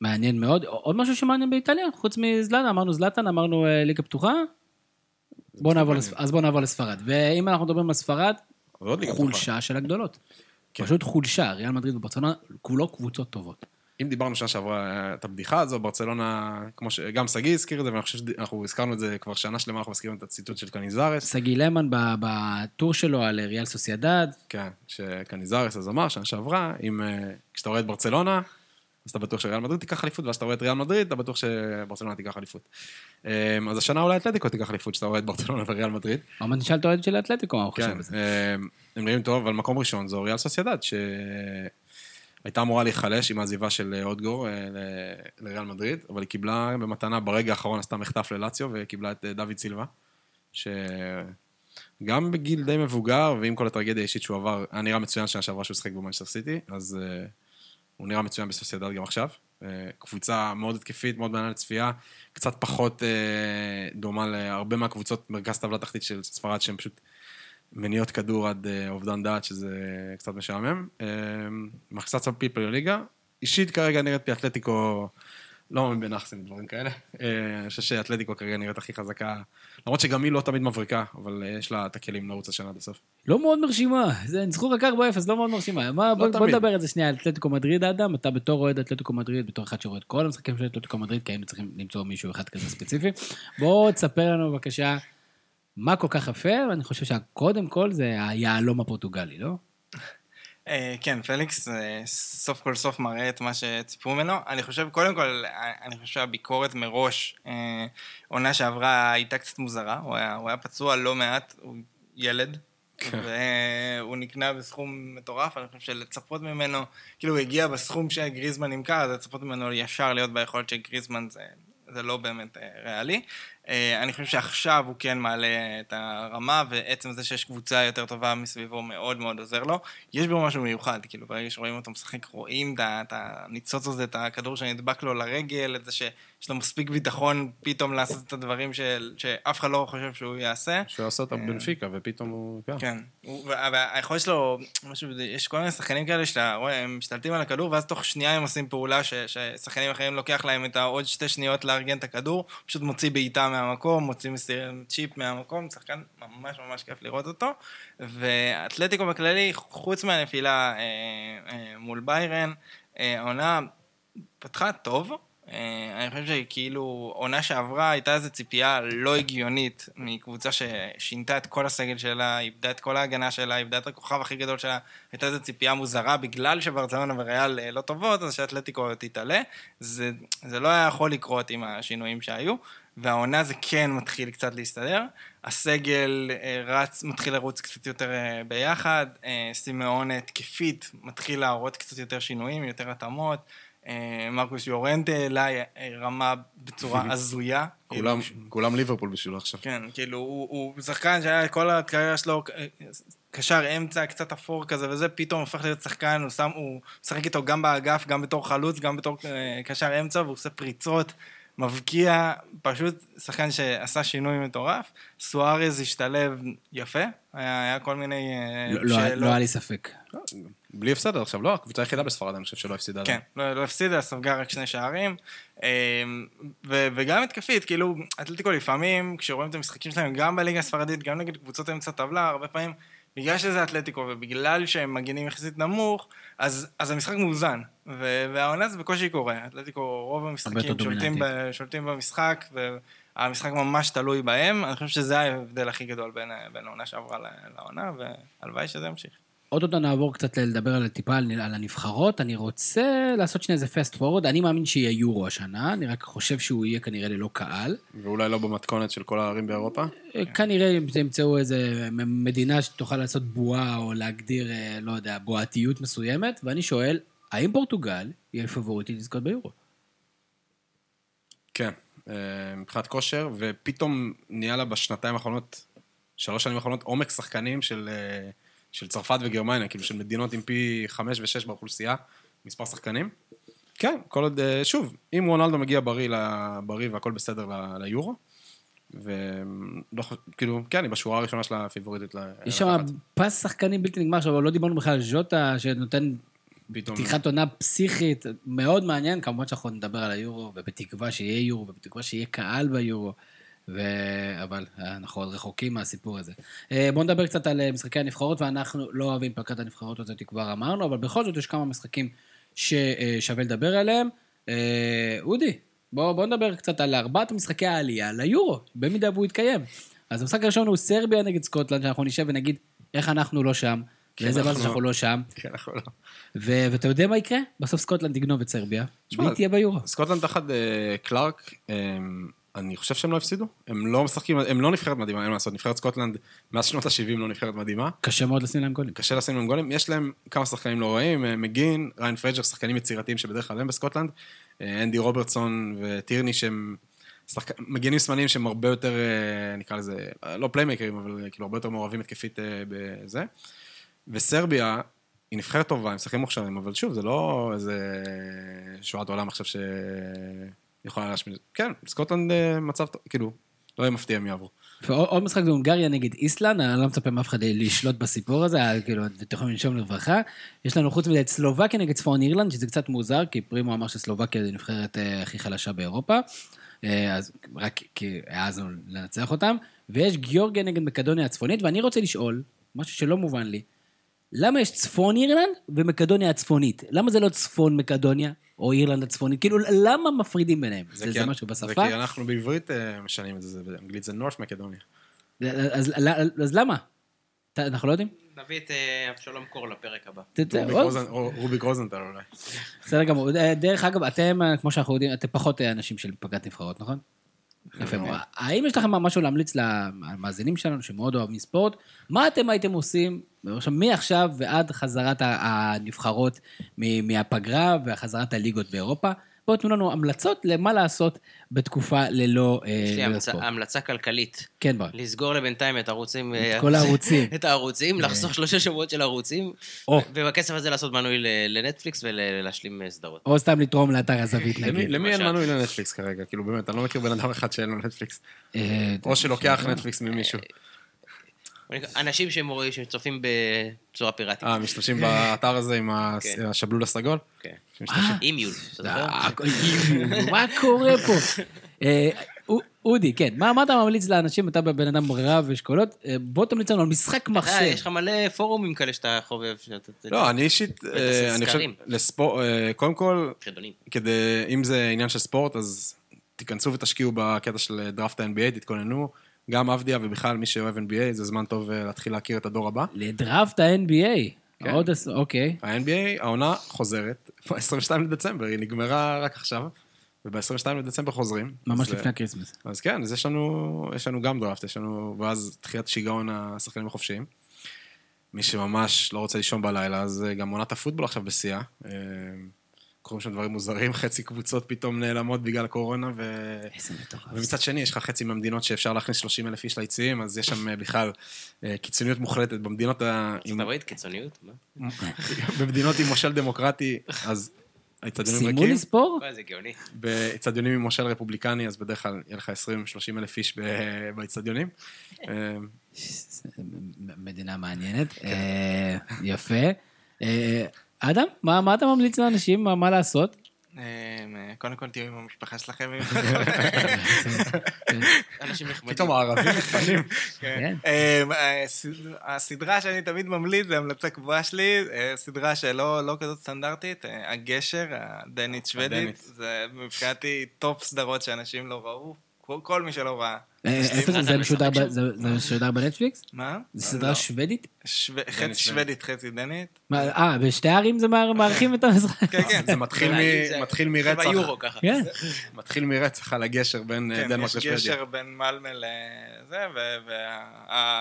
מעניין מאוד. עוד משהו שמעניין באיטליה? חוץ מזלטן, אמרנו זלטן, אמרנו אה, ליגה פתוחה? בוא נעבור לספ... אז בואו נעבור לספרד. ואם אנחנו מדברים על ספרד. חולשה של הגדולות. כן. פשוט חולשה, ריאל מדריד וברצלונה, כולו קבוצות טובות. אם דיברנו שנה שעברה אה, את הבדיחה הזו, ברצלונה, כמו שגם שגיא הזכיר את זה, ואני חושב שאנחנו הזכרנו את זה כבר שנה שלמה, אנחנו מזכירים את הציטוט של קניזרס. שגיא למן בטור שלו על ריאל סוסיידד, כן, שקניזרס אז אמר, שנה שעברה, אם אה, כשאתה רואה את ברצלונה, אז אתה בטוח שריאל מדריד תיקח אליפות, ואז כשאתה רואה את ריאל מדריד, אתה בטוח שברצלונה תיקח אליפות. אה, אז השנה אולי אתלטיקו תיקח אליפות, כשאתה רואה את ברצלונה וריאל מדריד. אבל נשאל את האוהד של האתלטיקו, מה הוא חושב כן, על זה. אה, הם נראים טוב, אבל מקום ראשון זו ריאל סוסיידד, שהייתה אמורה להיחלש עם העזיבה של אה, אודגור אה, לריאל מדריד, אבל היא קיבלה במתנה ברגע האחרון, עשתה מחטף ללאציו, וקיבלה את אה, דוד סילבה, שגם בגיל די מבוגר, ועם כל הטרגדיה האישית שהוא עבר, היה נראה מצוין שנה שעברה שהוא שיחק במנצ'סטר סיטי, אז הוא נראה מצוין בסוסיידד גם עכשיו. קבוצה מאוד התקפית, מאוד מעניינת לצפייה, קצת פחות דומה להרבה מהקבוצות מרכז טבלה תחתית של ספרד, שהן פשוט מניעות כדור עד אה, אובדן דעת, שזה קצת משעמם. אה, מחצת סלפית בליגה. אישית כרגע נראית לי אתלטיקו, לא מאמין בנאחסים ודברים כאלה. אה, אני חושב שאתלטיקו כרגע נראית הכי חזקה, למרות שגם היא לא תמיד מבריקה, אבל יש לה את הכלים לרוץ השנה עד הסוף. לא מאוד מרשימה, זה ניצחו רק 4-0, לא מאוד מרשימה. מה, בוא, בוא תמיד. נדבר על זה שנייה, על אתלטיקו מדריד, אדם, אתה בתור אוהד אתלטיקו מדריד, בתור אחד שרואה את כל המשחקים של אתלטיקו מדריד, כי היינו צריכים למצוא מישהו אחד כזה ספציפי. בוא תספר לנו בבקשה מה כל כך יפה, ואני חושב שקודם כל זה היהלום הפורטוגלי, לא? אה, כן, פליקס אה, סוף כל סוף מראה את מה שציפו ממנו. אני חושב, קודם כל, אה, אני חושב שהביקורת מראש, עונה שעברה הייתה קצת מוזרה. הוא היה, הוא היה פצוע לא מעט, הוא ילד. והוא נקנה בסכום מטורף, אני חושב שלצפות ממנו, כאילו הוא הגיע בסכום שגריזמן נמכר, אז לצפות ממנו ישר להיות ביכולת של גריזמן זה, זה לא באמת ריאלי. אה, אני חושב שעכשיו הוא כן מעלה את הרמה, ועצם זה שיש קבוצה יותר טובה מסביבו מאוד מאוד עוזר לו. יש בו משהו מיוחד, כאילו ברגע שרואים אותו משחק, רואים את הניצוץ הזה, את הכדור שנדבק לו לרגל, את זה שיש לו מספיק ביטחון פתאום לעשות את הדברים של, שאף אחד לא חושב שהוא יעשה. שהוא עשה אותה בנפיקה, ופתאום הוא... כן. כן, והיכולת שלו, משהו, יש כל מיני שחקנים כאלה שאתה רואה, הם משתלטים על הכדור, ואז תוך שנייה הם עושים פעולה ש- ששחקנים אחרים לוקח להם את העוד שתי שניות לארגן את הכדור, פשוט מוציא בעיטה מהמקום, מוציא מסיר צ'יפ מהמקום, שחקן ממש ממש כיף לראות אותו. ואתלטיקו בכללי, חוץ מהנפילה אה, אה, מול ביירן, אה, העונה פתחה טוב. אה, אני חושב שכאילו עונה שעברה הייתה איזו ציפייה לא הגיונית מקבוצה ששינתה את כל הסגל שלה, איבדה את כל ההגנה שלה, איבדה את הכוכב הכי גדול שלה, הייתה איזו ציפייה מוזרה בגלל שברצלונה וריאל אה, לא טובות, אז שאתלטיקו תתעלה. זה, זה לא היה יכול לקרות עם השינויים שהיו, והעונה זה כן מתחיל קצת להסתדר. הסגל אה, רץ, מתחיל לרוץ קצת יותר ביחד, סימאון התקפית מתחיל להראות קצת יותר שינויים, יותר התאמות. אה, מרקוס יורנטה העלה אה, רמה בצורה הזויה. כולם- כאילו, כולם ליברפול בשבילו עכשיו. כן, כאילו, הוא, הוא שחקן שהיה כל הקריירה שלו אה, קשר אמצע, קצת אפור כזה וזה, פתאום הופך להיות שחקן, הוא, שם, הוא משחק איתו גם באגף, גם בתור חלוץ, גם בתור אה, קשר אמצע, והוא עושה פריצות, מבקיע, פשוט שחקן שעשה שינוי מטורף. סוארז השתלב יפה, היה, היה כל מיני לא, לא, לא היה לי ספק. בלי הפסד עד עכשיו, לא, הקבוצה היחידה בספרד, אני חושב שלא הפסידה. כן, לא, לא הפסידה, ספגה רק שני שערים. אה, ו- וגם התקפית, כאילו, אתלטיקו לפעמים, כשרואים את המשחקים שלהם, גם בליגה הספרדית, גם נגד קבוצות אמצע טבלה, הרבה פעמים, בגלל שזה אתלטיקו ובגלל שהם מגינים יחסית נמוך, אז, אז המשחק מאוזן. ו- והעונה זה בקושי קורה. אתלטיקו, רוב המשחקים שולטים, ב- שולטים במשחק, והמשחק ממש תלוי בהם. אני חושב שזה ההבדל הכי גדול בין, בין העונה שעברה לעונה, והלוואי שזה ימשיך. עוד נעבור קצת לדבר על טיפה על, על הנבחרות. אני רוצה לעשות שנייה איזה פסט פורוד. אני מאמין שיהיה יורו השנה, אני רק חושב שהוא יהיה כנראה ללא קהל. ואולי לא במתכונת של כל הערים באירופה? אה, כנראה אם תמצאו איזה מדינה שתוכל לעשות בועה או להגדיר, אה, לא יודע, בועתיות מסוימת, ואני שואל, האם פורטוגל יהיה פבוריטית לזכות ביורו? כן, אה, מבחינת כושר, ופתאום נהיה לה בשנתיים האחרונות, שלוש שנים האחרונות, עומק שחקנים של... של צרפת וגרמניה, כאילו של מדינות עם פי חמש ושש באוכלוסייה, מספר שחקנים. כן, כל עוד, אה, שוב, אם רונלדו מגיע בריא, בריא והכל בסדר ל, ליורו, ולא, כאילו, כן, היא בשורה הראשונה של הפיבוריטית. יש שם פס שחקנים בלתי נגמר, עכשיו לא דיברנו בכלל על ז'וטה, שנותן פתאום... פתיחת עונה פסיכית, מאוד מעניין, כמובן שאנחנו נדבר על היורו, ובתקווה שיהיה יורו, ובתקווה שיהיה קהל ביורו. ו... אבל אה, אנחנו עוד רחוקים מהסיפור הזה. אה, בואו נדבר קצת על אה, משחקי הנבחרות, ואנחנו לא אוהבים פלקת הנבחרות הזאת, כבר אמרנו, אבל בכל זאת יש כמה משחקים ששווה לדבר עליהם. אודי, בואו בוא נדבר קצת על ארבעת משחקי העלייה ליורו, במידה והוא יתקיים. אז המשחק הראשון הוא סרביה נגד סקוטלנד, שאנחנו נשב ונגיד איך אנחנו לא שם, כן, ואיזה באסה שאנחנו לא שם. כן, אנחנו לא. ואתה יודע מה יקרה? בסוף סקוטלנד תגנוב את סרביה, והיא תהיה ביורו. סקוטלנד תחת קלארק, אני חושב שהם לא הפסידו. הם לא משחקים, הם לא נבחרת מדהימה, אין מה לעשות. נבחרת סקוטלנד מאז שנות ה-70 לא נבחרת מדהימה. קשה מאוד לשים להם גולים. קשה לשים להם גולים. יש להם כמה שחקנים לא רעים, אה, מקגין, ריאן פרייזר, שחקנים יצירתיים שבדרך כלל הם בסקוטלנד. אה, אנדי רוברטסון וטירני שהם שחק... מגינים שמאליים שהם הרבה יותר, אה, נקרא לזה, לא פליימייקרים, אבל כאילו הרבה יותר מעורבים התקפית בזה. וסרביה, היא נבחרת טובה, הם שחקנים מוכשרים, אבל שוב, זה לא איזה שואת עולם עכשיו ש... יכולה להשמיד. כן, סקוטלנד אה, מצב טוב, כאילו, לא יהיה מפתיע אם יעברו. ועוד משחק זה הונגריה נגד איסלנד, אני לא מצפה מאף אחד לשלוט בסיפור הזה, כאילו, אתם יכולים לנשום לרווחה. יש לנו חוץ מזה את סלובקיה נגד צפון אירלנד, שזה קצת מוזר, כי פרימו אמר שסלובקיה זה נבחרת אה, הכי חלשה באירופה, אה, אז רק כי העזנו לנצח אותם. ויש גיאורגיה נגד מקדוניה הצפונית, ואני רוצה לשאול, משהו שלא מובן לי, למה יש צפון אירלנד ומקדוניה הצפונית? למה זה לא צפון מקדוניה? או אירלנד הצפונית, כאילו, למה מפרידים ביניהם? זה, זה, זה משהו בשפה? זה כי אנחנו בעברית אה, משנים את זה, באנגלית זה נורף מקדוניה. אז, אז, אז למה? אנחנו לא יודעים? נביא את אה, אבשלום קור לפרק הבא. רוביק רוזנטל אולי. בסדר גמור. אה, דרך אגב, אתם, כמו שאנחנו יודעים, אתם פחות אנשים של פגרת נבחרות, נכון? יפה מאוד. האם יש לכם משהו להמליץ למאזינים שלנו שמאוד אוהבים ספורט? מה אתם הייתם עושים מעכשיו ועד חזרת הנבחרות מהפגרה והחזרת הליגות באירופה? בואו תנו לנו המלצות למה לעשות בתקופה ללא ספורט. יש לי המלצה, המלצה כלכלית. כן, בר. לסגור לבינתיים את הערוצים. את אה, כל הערוצים. את הערוצים, לחסוך שלושה שבועות של ערוצים, ובכסף הזה לעשות מנוי לנטפליקס ולהשלים אה, סדרות. או סתם לתרום לאתר הזווית, נגיד. למי אין מנוי לנטפליקס כרגע? כאילו, באמת, אני לא מכיר בן אדם אחד שאין לו נטפליקס. אה, או שלוקח נטפליקס ממישהו. אנשים שצופים בצורה פיראטית. אה, משתמשים באתר הזה עם כן. השבלול הסגול? כן. אימיול, אה, מה קורה פה? אה, אודי, כן, מה אתה ממליץ לאנשים, אתה בן אדם רב אשכולות, אה, בוא תמליץ לנו על משחק מחשב. יש לך מלא פורומים כאלה שאתה חובב. לא, אני אישית, אני חושב, לספורט, קודם כל, כדי, אם זה עניין של ספורט, אז תיכנסו ותשקיעו בקטע של דראפט ה-NBA, תתכוננו. גם עבדיה ובכלל מי שאוהב NBA, זה זמן טוב אה, להתחיל להכיר את הדור הבא. לדראפט ה-NBA. כן. עוד, אוקיי. ה-NBA, העונה חוזרת, ב-22 לדצמבר, היא נגמרה רק עכשיו, וב-22 לדצמבר חוזרים. ממש לפני ה Christmas. אז כן, אז יש לנו, יש לנו גם דראפט, יש לנו, ואז תחילת שיגעון השחקנים החופשיים. מי שממש לא רוצה לישון בלילה, אז אה, גם עונת הפוטבול עכשיו בשיאה. אה, קורים שם דברים מוזרים, חצי קבוצות פתאום נעלמות בגלל הקורונה, ו... איזה מטורף. ומצד שני, יש לך חצי מהמדינות שאפשר להכניס 30 אלף איש ליציעים, אז יש שם אה, בכלל אה, קיצוניות מוחלטת. במדינות ה... ארצות הברית, קיצוניות? במדינות עם מושל דמוקרטי, אז האצטדיונים ריקים. סיימו לספור? זה גאוני. באצטדיונים עם מושל רפובליקני, אז בדרך כלל יהיה לך 20-30 אלף איש באצטדיונים. מדינה מעניינת. אה, יפה. אה, אדם, מה מה אתה ממליץ לאנשים? מה- מה לעשות? אה, קודם כל תהיו עם המשפחה שלכם. אנשים נחמדים. פתאום הערבים מתפנים. כן. אה, הס- הסדרה שאני תמיד ממליץ, זו המלצה קבועה שלי, אה, סדרה שלא לא כזאת סטנדרטית, אה, הגשר, הדנית שוודית. זה מבחינתי top סדרות שאנשים לא ראו, כל מי שלא ראה. אה, זה? משודר משחק ב- זה זה משודר בנטפליקס? מה? זה סדרה לא. שוודית? שו- חצי שוודית. חצי דנית. מה, אה, בשתי ערים זה מאר- מארחים את המשחק? כן, כן. זה מתחיל אולי מ- זה- מרצח. ביורו ככה. כן. מתחיל מרצח על הגשר בין אה, כן, דנמרק יש לשוודיה. גשר בין מלמה לזה,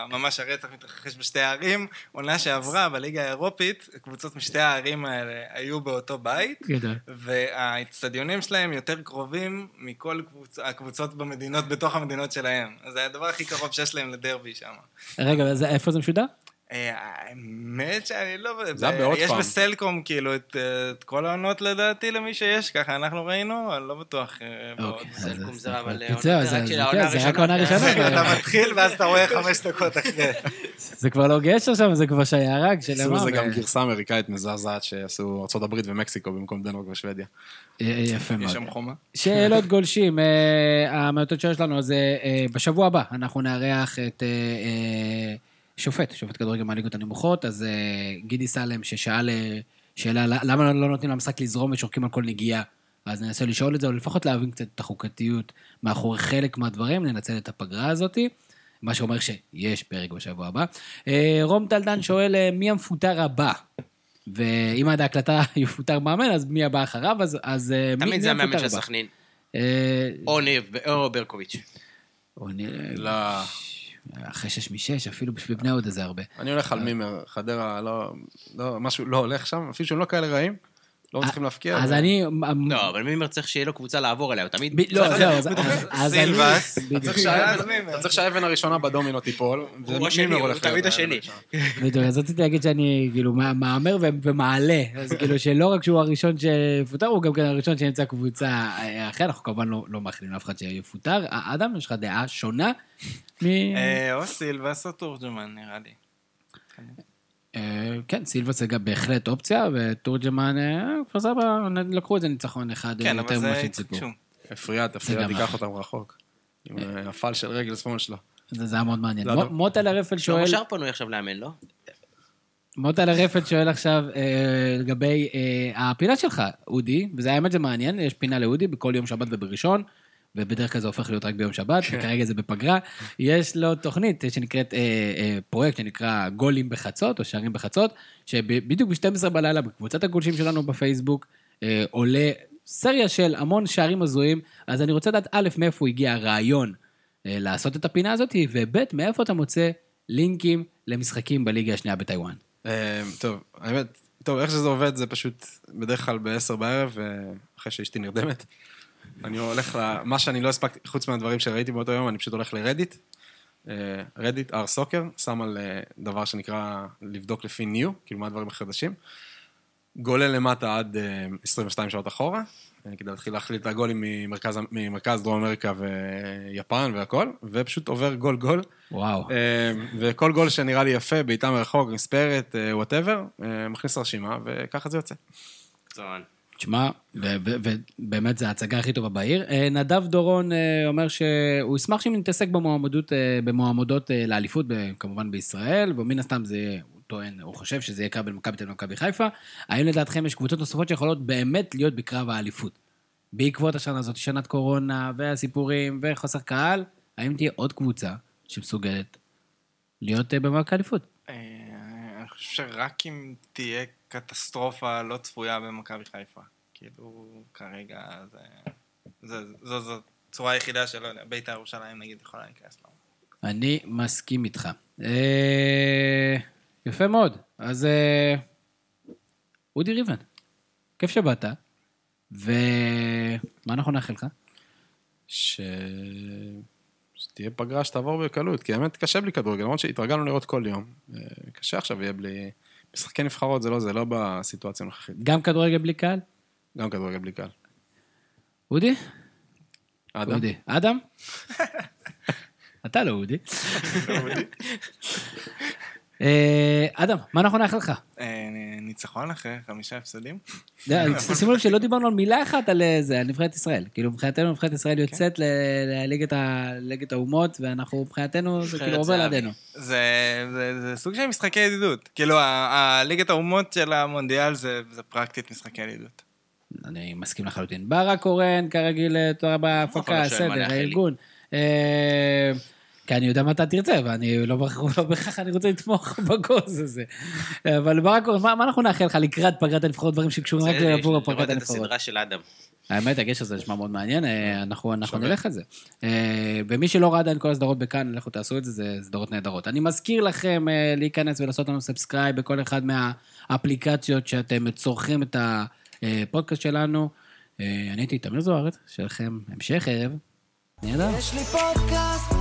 וממש הרצח מתרחש בשתי הערים. עונה שעברה בליגה האירופית, קבוצות משתי הערים האלה היו באותו בית. והאיצטדיונים שלהם יותר קרובים מכל קבוצ... הקבוצות במדינות, בתוך המדינות שלהם. אז זה הדבר הכי קרוב שיש להם לדרבי שם. רגע, איפה זה משודר? אה, האמת שאני לא... זה היה בעוד יש פעם. בסלקום כאילו את אה, את כל העונות לדעתי למי שיש, ככה אנחנו ראינו, אני לא בטוח אה, בעוד. אוקיי, סלקום זה אבל אז- העונה זהו, זה זה- רק של זה- העונה זה רק הראשונה. אתה מתחיל ואז אתה רואה חמש דקות אחרי. זה כבר לא גשר שם, זה כבר שיירה עשו כשלמה. לזה גם גרסה אמריקאית מזעזעת שעשו ארה"ב ומקסיקו במקום דנמרק ושוודיה. יפה יש מאוד. שם חומה. שאלות גולשים, אה, המעטות שלנו שלנו, אז אה, אה, בשבוע הבא אנחנו נארח את אה, אה, שופט, שופט כדורגל מהליגות הנמוכות, אז אה, גידי סלם ששאל אה, שאלה למה לא נותנים למשחק לזרום ושורקים על כל נגיעה, אז ננסה לשאול את זה, או לפחות להבין קצת את החוקתיות מאחורי חלק מהדברים, ננצל את הפגרה הזאתי. מה שאומר שיש פרק בשבוע הבא. אה, רום טלדן שואל מי המפוטר הבא? ואם עד ההקלטה יפוטר מאמן, אז מי הבא אחריו? אז, אז מי, תמיד מי זה המאמן המפוטר של הבא? סכנין. או ניב, או ברקוביץ'. או נראה... לא. אחרי שש משש, אפילו בשביל בני יהודה זה הרבה. אני הולך על מימר, חדרה, לא, לא, משהו לא הולך שם, אפילו שהם לא כאלה רעים, לא מצליחים להפקיע. אז אני... לא, אבל מימר צריך שיהיה לו קבוצה לעבור אליה, הוא תמיד... לא, זהו, אז- אני... סילבס. אתה צריך שהאבן הראשונה בדומינו תיפול, הוא השני, הוא תמיד השני. בדיוק, אז רציתי להגיד שאני כאילו מה- מהמר ו- ומעלה, אז כאילו שלא רק שהוא הראשון שיפוטר, הוא גם כן הראשון שימצא קבוצה אה, אחרת, אנחנו כמובן לא לא מאחלים לאף אחד שיפוטר. אה, אדם, יש לך דעה שונה? מ- אה, או סילבס או תורג'מן נראה לי. אה, כן, סילבה זה גם בהחלט אופציה, ותורג'מן, אה, כפר סבא, לקחו איזה ניצחון אחד אה, כן, יותר אבל ממה זה שציפו. התרגשו. הפריעת, זה הפריעת, גם ייקח נכון. אותם רחוק. עם הפעל של רגל שמאל שלו. זה זה היה מאוד מעניין. זה מו- אדם. מוטל הרפל שלמה שואל... שר פנוי עכשיו לאמן, לא? מוטל הרפל שואל עכשיו לגבי הפינה שלך, אודי, וזה האמת זה מעניין, יש פינה לאודי בכל יום שבת ובראשון, ובדרך כלל זה הופך להיות רק ביום שבת, וכרגע זה בפגרה. יש לו תוכנית שנקראת, אה, אה, פרויקט שנקרא גולים בחצות, או שערים בחצות, שבדיוק ב-12 בלילה בקבוצת הגולשים שלנו בפייסבוק, אה, עולה סריה של המון שערים הזויים, אז אני רוצה לדעת, א', מאיפה הגיע הרעיון אה, לעשות את הפינה הזאת, וב', מאיפה אתה מוצא לינקים למשחקים בליגה השנייה בטיוואן. אה, טוב, האמת, טוב, איך שזה עובד זה פשוט בדרך כלל ב-10 בערב, אה, אחרי שאשתי נרדמת. אני הולך ל... מה שאני לא הספקתי, חוץ מהדברים שראיתי באותו יום, אני פשוט הולך לרדיט. רדיט, r soccer, שם על אה, דבר שנקרא לבדוק לפי new, כאילו מה הדברים החדשים. גולל למטה עד אה, 22 שעות אחורה, אה, כדי להתחיל להחליט את הגולים ממרכז, ממרכז דרום אמריקה ויפן והכל, ופשוט עובר גול גול. וואו. אה, וכל גול שנראה לי יפה, בעיטה מרחוק, מספרת, whatever, מכניס לרשימה, וככה זה יוצא. מצוין. תשמע, ובאמת זו ההצגה הכי טובה בעיר. אה, נדב דורון אה, אומר שהוא ישמח שאם נתעסק במועמדות, אה, במועמדות לאליפות, כמובן בישראל, ומן הסתם זה, יהיה- הוא טוען, הוא חושב שזה יהיה קרב בין מכבי תל אביב ומכבי חיפה. האם לדעתכם יש קבוצות נוספות שיכולות באמת להיות בקרב האליפות? בעקבות השנה הזאת, שנת קורונה, והסיפורים, וחוסר קהל, האם תהיה עוד קבוצה שמסוגלת להיות במאבק האליפות? אני חושב שרק אם תהיה קטסטרופה לא צפויה במכבי חיפה. כאילו, כרגע זה... זה- זו זו הצורה היחידה שלא יודע, בית"ר ירושלים נגיד יכולה להיכנס לה. אני מסכים איתך. אה, יפה מאוד. אז אה, אודי ריבן, כיף שבאת, ומה אנחנו נאחל לך? ש... שתהיה פגרה שתעבור בקלות, כי האמת קשה בלי כדורגל, למרות שהתרגלנו לראות כל יום. אה, קשה עכשיו יהיה בלי... משחקי נבחרות זה לא זה, לא בסיטואציה הנוכחית. גם כדורגל בלי קהל? גם כדורגל בלי קהל. אודי? אדם? אודי. אדם? אתה לא אודי. אה, אדם, מה אנחנו נאחל לך? אה, ניצחון אחרי חמישה הפסדים. שימו לב שלא דיברנו על מילה אחת על אה, זה, על נבחרת ישראל. כאילו, מבחינתנו נבחרת ישראל יוצאת לליגת האומות, ואנחנו, מבחינתנו, זה כאילו עובר לידינו. זה סוג של משחקי ידידות. כאילו, הליגת האומות של המונדיאל זה פרקטית משחקי ידידות. אני מסכים לחלוטין. ברק קורן, כרגיל, תודה רבה, הפקה, סדר, הארגון. כי אני יודע מה אתה תרצה, ואני לא בהכרח אני רוצה לתמוך בגוז הזה. אבל ברק מה אנחנו נאחל לך לקראת פגרת הנבחרות, דברים שקשורים רק לעבור פגרת הנבחרות? לראות את הסדרה של אדם. האמת, הגשר הזה נשמע מאוד מעניין, אנחנו נלך על זה. ומי שלא ראה עדיין כל הסדרות בכאן, לכו תעשו את זה, זה סדרות נהדרות. אני מזכיר לכם להיכנס ולעשות לנו subscribe בכל אחד מהאפליקציות שאתם צורכים את הפודקאסט שלנו. אני הייתי תמיר זוארץ, שיהיה לכם המשך ערב. נהדר. יש לי פודקאסט,